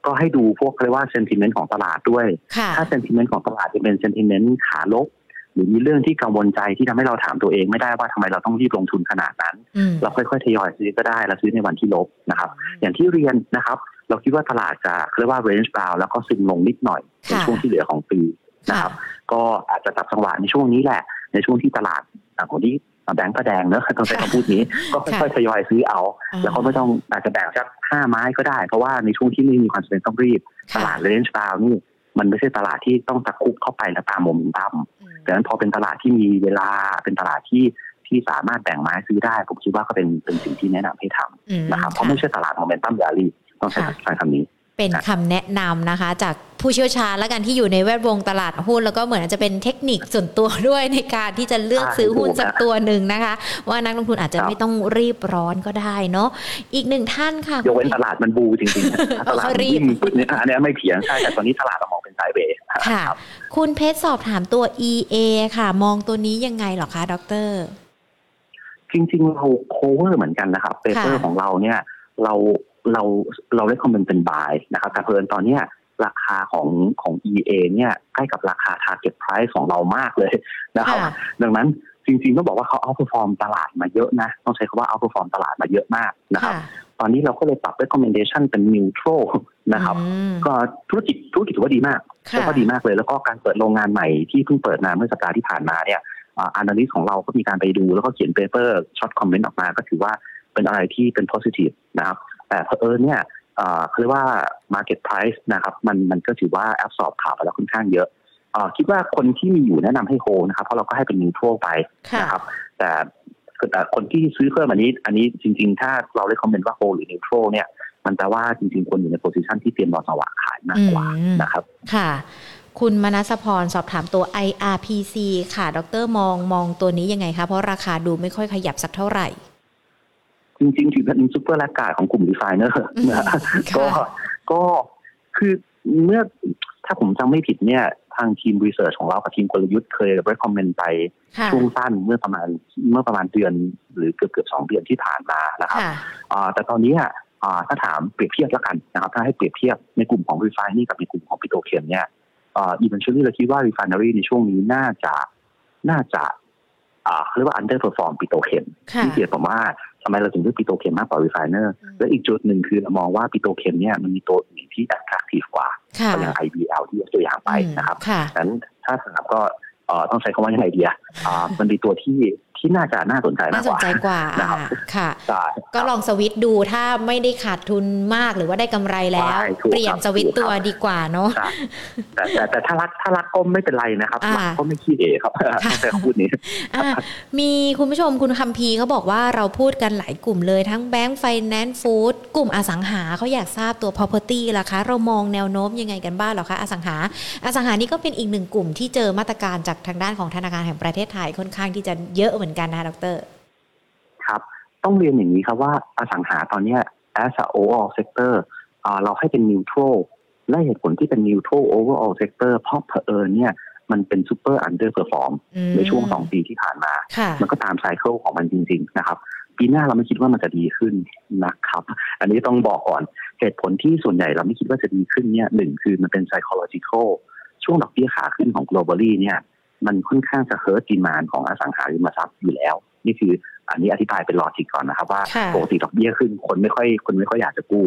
ก็ให้ดูพวกเรียกว่าเซนติเมนต์ของตลาดด้วยค่ะถ้าเซนติเมนต์ของตลาดจะเป็นเซนติเมนต์ขาลบหรือมีเรื่องที่กังวลใจที่ทำให้เราถามตัวเองไม่ได้ว่าทำไมเราต้องรีบลงทุนขนาดนั้นอืมเราค่อยๆทยอยซื้อก็ได้เราซื้อในวันที่ลบนะครับ อย่างที่เรียนนะครับ เราคิดว่าตลาดจะเรียกว่า range bound แล้วก็ซึมลงนิดหน่อยในค่ะช่วงที่เหลือของปีนะครับ ก็อาจจะจับจังหวะในช่วงนี้แหละ ในช่วงที่ตลาดอะคนที่ แบงก์ก็แดงเนอะต้องใช้คำพูดนี้ ก็ค่อยๆทยอยซื้อเอาอ่าแล้วก็ไม่ต้องอาจจะแบ่งสักห้าไม้ก็ได้ เพราะว่าในช่วงที่ไม่มีความจำเป็นต้องรีบตค่ะลาด range bound นี่มันไม่ใช่ตลาดที่ต้องตะคุบเข้าไปแล้วตามโมเมนตัมอืมดังนั้นพอเป็นตลาดที่มีเวลาเป็นตลาดที่ที่สามารถแบ่งไม้ซื้อได้ ผมคิดว่าก็เป็นเป็นสิ่งที่แนะนำให้ทอืมำนะครับเพราะไม่ใช่ตลาดโมเมนตัมอย่ารีบต้องใช้ค่ะใช้คำนี้ เป็นคำแนะนำนะคะ จากผู้เชี่ยวชาญและกันที่อยู่ในแวดวงตลาดหุ้น แล้วก็เหมือนจะเป็นเทคนิคส่วนตัวด้วยในการที่จะเลือกใช่ซื้อหุ้นถูกสักนะตัวหนึ่งนะคะ ว่านักลงทุนอาจจะครับไม่ต้องรีบร้อนก็ได้เนาะอีกหนึ่งท่านค่ะยกเว้นตลาดมันบูจริงๆนะถ้าตลาดมันรีบวิ่งปุ๊บเนี่ยอันเนี้ยไม่เถียงใช่แต่ตอนนี้ตลาดเรามองเป็นไซด์เวย์ค่ะครับคุณเพชรสอบถามตัว EA ค่ะ มองตัวนี้ยังไงเหรอคะดร จริงๆเรา cover เหมือนกันนะครับ paper ค่ะของเราเนี่ย เรา เราเราได้ comment เป็น buy นะครับแต่เผอิญตอนเนี้ยราคาของของ EA เนี่ยใกล้กับราคา target price ของเรามากเลยนะครับค่ะดังนั้นจริงๆต้องบอกว่าเขา outperform ตลาดมาเยอะนะ ต้องใช้คำว่า outperform ตลาดมาเยอะมากนะครับค่ะตอนนี้เราก็เลยปรับ recommendation เป็น neutral นะครับอืมก็ธุรกิจธุรกิจถือว่าดีมากค่ะถือว่าดีมากเลย แล้วก็การเปิดโรงงานใหม่ที่เพิ่งเปิดมาเมื่อสัปดาห์ที่ผ่านมาเนี่ยอ่า analyst ของเราก็มีการไปดูแล้วก็เขียน paper short comment ออกมา ก็ถือว่าเป็นอะไรที่เป็น positive นะครับ แต่เพอเอิญเนี่ยอ่าเขาเรียกว่า market price นะครับมันมันก็ถือว่า absorb ข่าวไปแล้วค่อนข้างเยอะอ่าคิดว่าคนที่มีอยู่แนะนำให้โฮนะครับเพราะเราก็ให้เป็น neutral ไปค่ะนะครับ แต่แต่คนที่ซื้อเพิ่มอันนี้ อันนี้จริง ๆ ถ้าเราได้ comment ว่า hold หรือ neutral เนี่ย มันแปลว่าจริง ๆ คนอยู่ใน position ที่เตรียมรอจังหวะขายมากกว่าอืมนะครับ ค่ะ คุณมนัสพรสอบถามตัว IRPC ค่ะ ดรมองมองตัวนี้ยังไงคะเพราะราคาดูไม่ค่อยขยับสักเท่าไหร่จ ริงๆถือเป็น super laggard ของกลุ่ม refinery อืมนะค่ะก็ก็คือเมื่อถ้าผมจำไม่ผิดเนี่ย ทางทีม research ของเรากับทีมกลยุทธ์เคย recommend ไปค่ะช่วงสั้นเมื่อประมาณเมื่อประมาณเดือนหรือเกือบเกือบสองเดือนที่ผ่านมานะครับค่ะอ่าแต่ตอนนี้อะอ่าถ้าถามเปรียบเทียบแล้วกันนะครับ ถ้าให้เปรียบเทียบในกลุ่มของ refining กับในกลุ่มของปิโตรเคมเนี่ยอ่า eventually เราคิดว่า refinery ในช่วงนี้น่าจะน่าจะอ่าเขาเรียกว่า underperform ปิโตรเคมค่ะที่เกียรติผมว่า ทำไมเราถึงเลือกปิโตรเคมมากกว่า refiner อืมและอีกจุดหนึ่งคือเรามองว่าปิโตรเคมเนี่ยมันมีตัวอื่นที่ attractive กว่าค่ะอย่าง IBL ที่ยกตัวอย่างไปนะครับค่ะนั้นถ้าถามก็เอ่อต้องใช้คำว่ายังไงดีอะอ่ามันมีตัวที่ ที่น่าจะน่าสนใจมาน่ากสกนว่าใจกว่านะครับอ่าค่ะใช่ก็ลองสวิตช์ดูถ้าไม่ได้ขาดทุนมากหรือว่าได้กำไรแล้วใช่ถูกเปลี่ยนครับสวิตช์ถูกตัวครับดีกว่าเนาะใช่แต่แต่แต่ถ้ารักถ้ารักก็ไม่เป็นไรนะครับอ่ารักก็ไม่ขี้เอครับใช้คำพูดนี้อะมีคุณผู้ชมคุณคัมพีร์เขาบอกว่าเราพูดกันหลายกลุ่มเลยทั้งแบงก์ไฟแนนซ์ฟู้ดกลุ่มอสังหาเขาอยากทราบตัว property ล่ะคะ เรามองแนวโน้มยังไงกันบ้างเหรอคะอสังหา อสังหานี่ก็เป็นอีกหนึ่งกลุ่มที่เจอมาตรการจากทางด้านของธนาคารแห่งประเทศไทยค่อนข้างที่จะเยอะเหมือนกันนะคะดร ครับ ต้องเรียนอย่างนี้ครับว่าอสังหาตอนเนี้ย as a overall sector อ่าเราให้เป็น neutral และเหตุผลที่เป็น neutral overall sector เพราะเผอิญเนี่ยมันเป็น super underperform อืมในช่วงสองปีที่ผ่านมาค่ะมันก็ตามไซเคิลของมันจริง ๆ นะครับ ปีหน้าเราไม่คิดว่ามันจะดีขึ้นนะครับ อันนี้ต้องบอกก่อนเหตุผลที่ส่วนใหญ่เราไม่คิดว่าจะดีขึ้นเนี่ยหนึ่งคือมันเป็น psychological ช่วงดอกเบี้ยขาขึ้นของ globally เนี่ย มันค่อนข้างจะ hurt demand ของอสังหาริมทรัพย์อยู่แล้ว นี่คืออันนี้อธิบายเป็น logic ก่อนนะครับ ว่าค่ะปกติดอกเบี้ยขึ้นคนไม่ค่อยคนไม่ค่อยอยากจะกู้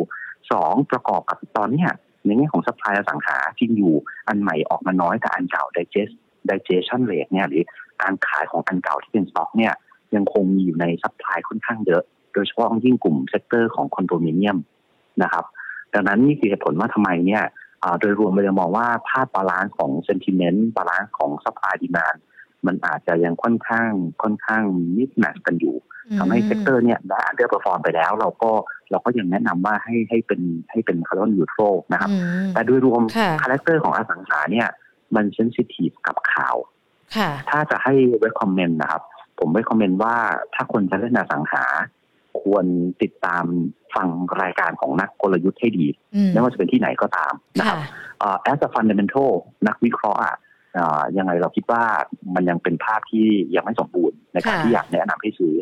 สองประกอบกับตอนเนี้ยในแง่ของ supply อสังหาที่อยู่อันใหม่ออกมาน้อยแต่อันเก่า digest digestion rate เนี่ยหรือการขายของอันเก่าที่เป็นสต็อกเนี่ยยังคงมีอยู่ใน supply ค่อนข้างเยอะ โดยเฉพาะยิ่งกลุ่ม sector ของคอนโดมิเนียมนะครับ ดังนั้นนี่คือเหตุผลว่าทำไมเนี่ยอ่า โดยรวมเราจะมองว่าภาพ balance ของ sentiment balance ของ supply demand มันอาจจะยังค่อนข้างค่อนข้าง mismatch กันอยู่ทำให้ sector เนี่ยได้ underperform ไปแล้ว เราก็เราก็ยังแนะนำว่าให้ให้เป็นให้เป็น call neutral นะครับอืมแต่โดยรวมค่ะ character ของอสังหาเนี่ยมัน sensitive กับข่าวค่ะถ้าจะให้ recommend นะครับ ผม recommend ว่าถ้าคนจะเล่นอสังหา ควรติดตามฟังรายการของนักกลยุทธ์ให้ดีอืมไม่ว่าจะเป็นที่ไหนก็ตามนะคค่ะรับเอ่อ as a fundamental นักวิเคราะห์อะเอ่อยังไงเราคิดว่ามันยังเป็นภาพที่ยังไม่สมบูรณ์ในการค่ะที่อยากแนะนำให้ซื้อ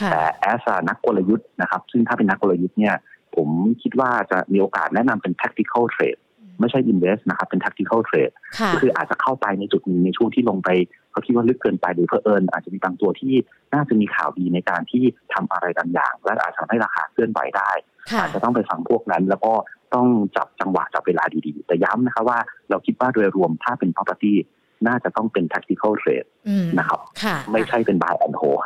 ค่ะแต่ as a นักกลยุทธ์นะครับ ซึ่งถ้าเป็นนักกลยุทธ์เนี่ย ผมคิดว่าจะมีโอกาสแนะนำเป็น tactical trade ไม่ใช่ invest นะครับ เป็น tactical trade ค่ะก็คืออาจจะเข้าไปในจุดหนึงในช่วงที่ลงไป เขาคิดว่าลึกเกินไปหรือเพอเอิญอาจจะมีบางตัวที่น่าจะมีข่าวดีในการที่ทำอะไรบางอย่าง และอาจจะทำให้ราคาเคลื่อนไหวได้ค่ะอาจจะต้องไปฟังพวกนั้น แล้วก็ต้องจับจังหวะจับเวลาดีๆ แต่ย้ำนะครับว่าเราคิดว่าโดยรวมถ้าเป็น property น่าจะต้องเป็น tactical trade อืมนะครับค่ะไม่ใช่เป็น buy and hold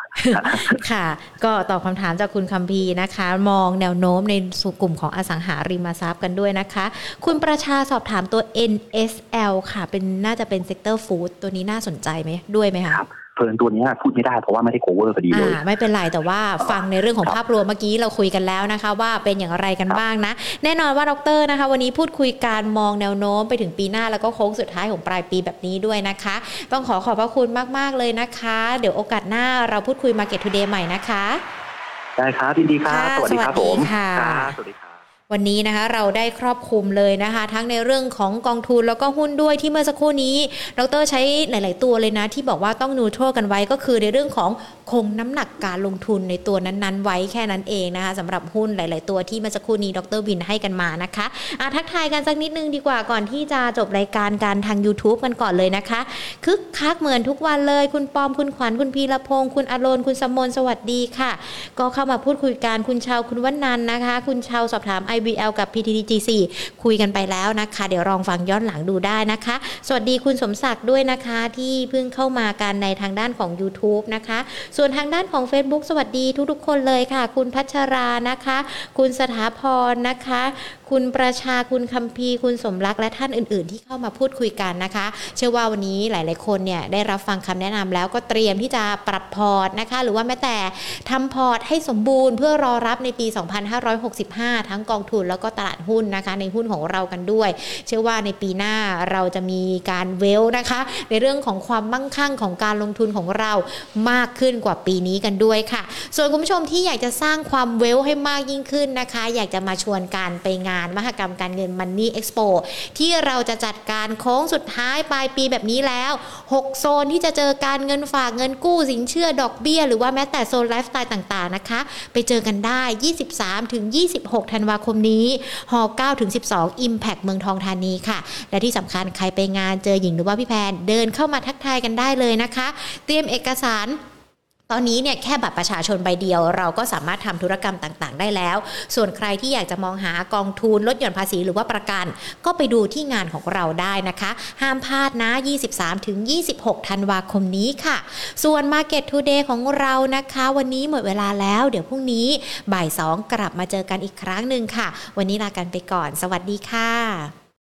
ค่ะ ก็ตอบคำถามจากคุณคัมพีร์นะคะ มองแนวโน้มในสู่กลุ่มของอสังหาริมทรัพย์กันด้วยนะคะ คุณประชาสอบถามตัว NSL ค่ะ เป็นน่าจะเป็น sector food ตัวนี้น่าสนใจไหมด้วยไหมคะครับ เพลินตัวเนี้ยพูดไม่ได้เพราะว่าไม่ได้ cover พอดีเลยอ่าไม่เป็นไรแต่ว่าฟังในเรื่องของครับภาพรวมเมื่อกี้เราคุยกันแล้วนะคะ ว่าเป็นอย่างไรกันบ้างนะ แน่นอนว่าดรนะคะ วันนี้พูดคุยการมองแนวโน้มไปถึงปีหน้าแล้วก็โค้งสุดท้ายของปลายปีแบบนี้ด้วยนะคะ ต้องขอขอบพระคุณมาก ๆ เลยนะคะ เดี๋ยวโอกาสหน้าเราพูดคุย Market Today ใหม่นะคะ ได้ครับยินดีครับค่ะสวัสดีครับสวัผสดีมค่ะครับสวัสดีครับ วันนี้นะคะเราได้ครอบคลุมเลยนะคะ ทั้งในเรื่องของกองทุนแล้วก็หุ้นด้วยที่เมื่อสักครู่นี้ดรใช้หลาย ๆ ตัวเลยนะ ที่บอกว่าต้องนูโตรกันไว้ก็คือในเรื่องของ คงน้ำหนักการลงทุนในตัวนั้นๆ ไว้แค่นั้นเองนะคะสำหรับหุ้นหลาย ๆ ตัวที่เมื่อสักครู่นี้ดรวินให้กันมานะคะอะทักทายกันสักนิดนึงดีกว่าก่อนที่จะจบรายการการทาง YouTube กันก่อนเลยนะคะ คึกคักเหมือนทุกวันเลยคุณปอมคุณขวัญคุณพีรพงศ์คุณอารณคุณสมนสวัสดีค่ะ ก็เข้ามาพูดคุยกันคุณชาวคุณวันนันนะคะ คุณชาวสอบถาม IBL กับ PTTGC คุยกันไปแล้วนะคะ เดี๋ยวลองฟังย้อนหลังดูได้นะคะ สวัสดีคุณสมศักดิ์ด้วยนะคะที่เพิ่งเข้ามากันในทางด้านของ YouTube นะคะส่วนทางด้านของ Facebook สวัสดีทุกๆ คนเลยค่ะ คุณพัชรานะคะ คุณสถาพรนะคะ คุณประชาคุณคัมพีร์คุณสมรักและท่านอื่น ๆ ที่เข้ามาพูดคุยกันนะคะ เชื่อว่าวันนี้หลาย ๆ คนเนี่ยได้รับฟังคำแนะนำแล้วก็เตรียมที่จะปรับพอร์ตนะคะ หรือว่าแม้แต่ทำพอร์ตให้สมบูรณ์เพื่อรอรับในปี 2565 ทั้งกองทุนแล้วก็ตลาดหุ้นนะคะ ในหุ้นของเรากันด้วย เชื่อว่าในปีหน้าเราจะมีการ wealth นะคะ ในเรื่องของความมั่งคั่งของการลงทุนของเรามากขึ้นกว่าว่าปีนี้กันด้วยค่ะ ส่วนคุณผู้ชมที่อยากจะสร้างความ wealth ให้มากยิ่งขึ้นนะคะ อยากจะมาชวนกันไปงานมหกรรมการเงิน Money Expo ที่เราจะจัดการโค้งสุดท้ายปลายปีแบบนี้แล้ว 6 โซนที่จะเจอการเงินฝากเงินกู้สินเชื่อดอกเบี้ย หรือว่าแม้แต่โซนไลฟ์สไตล์ต่างๆนะคะ ไปเจอกันได้ 23 ถึง 26 ธันวาคมนี้ฮ9ถึง 12 Impact เมืองทองธานีค่ะ และที่สำคัญใครไปงานเจอหญิงหรือว่าพี่แพนเดินเข้ามาทักทายกันได้เลยนะคะ เตรียมเอกสาร ตอนนี้เนี่ยแค่บัตรประชาชนใบเดียว เราก็สามารถทำธุรกรรมต่างๆ ได้แล้ว ส่วนใครที่อยากจะมองหากองทุนลดหย่อนภาษีหรือว่าประกัน ก็ไปดูที่งานของเราได้นะคะ ห้ามพลาดนะ 23-26 ธันวาคมนี้ค่ะ ส่วน Market Today ของเรานะคะ วันนี้หมดเวลาแล้ว เดี๋ยวพรุ่งนี้บ่าย 2 กลับมาเจอกันอีกครั้งหนึ่งค่ะ วันนี้ลากันไปก่อน สวัสดีค่ะ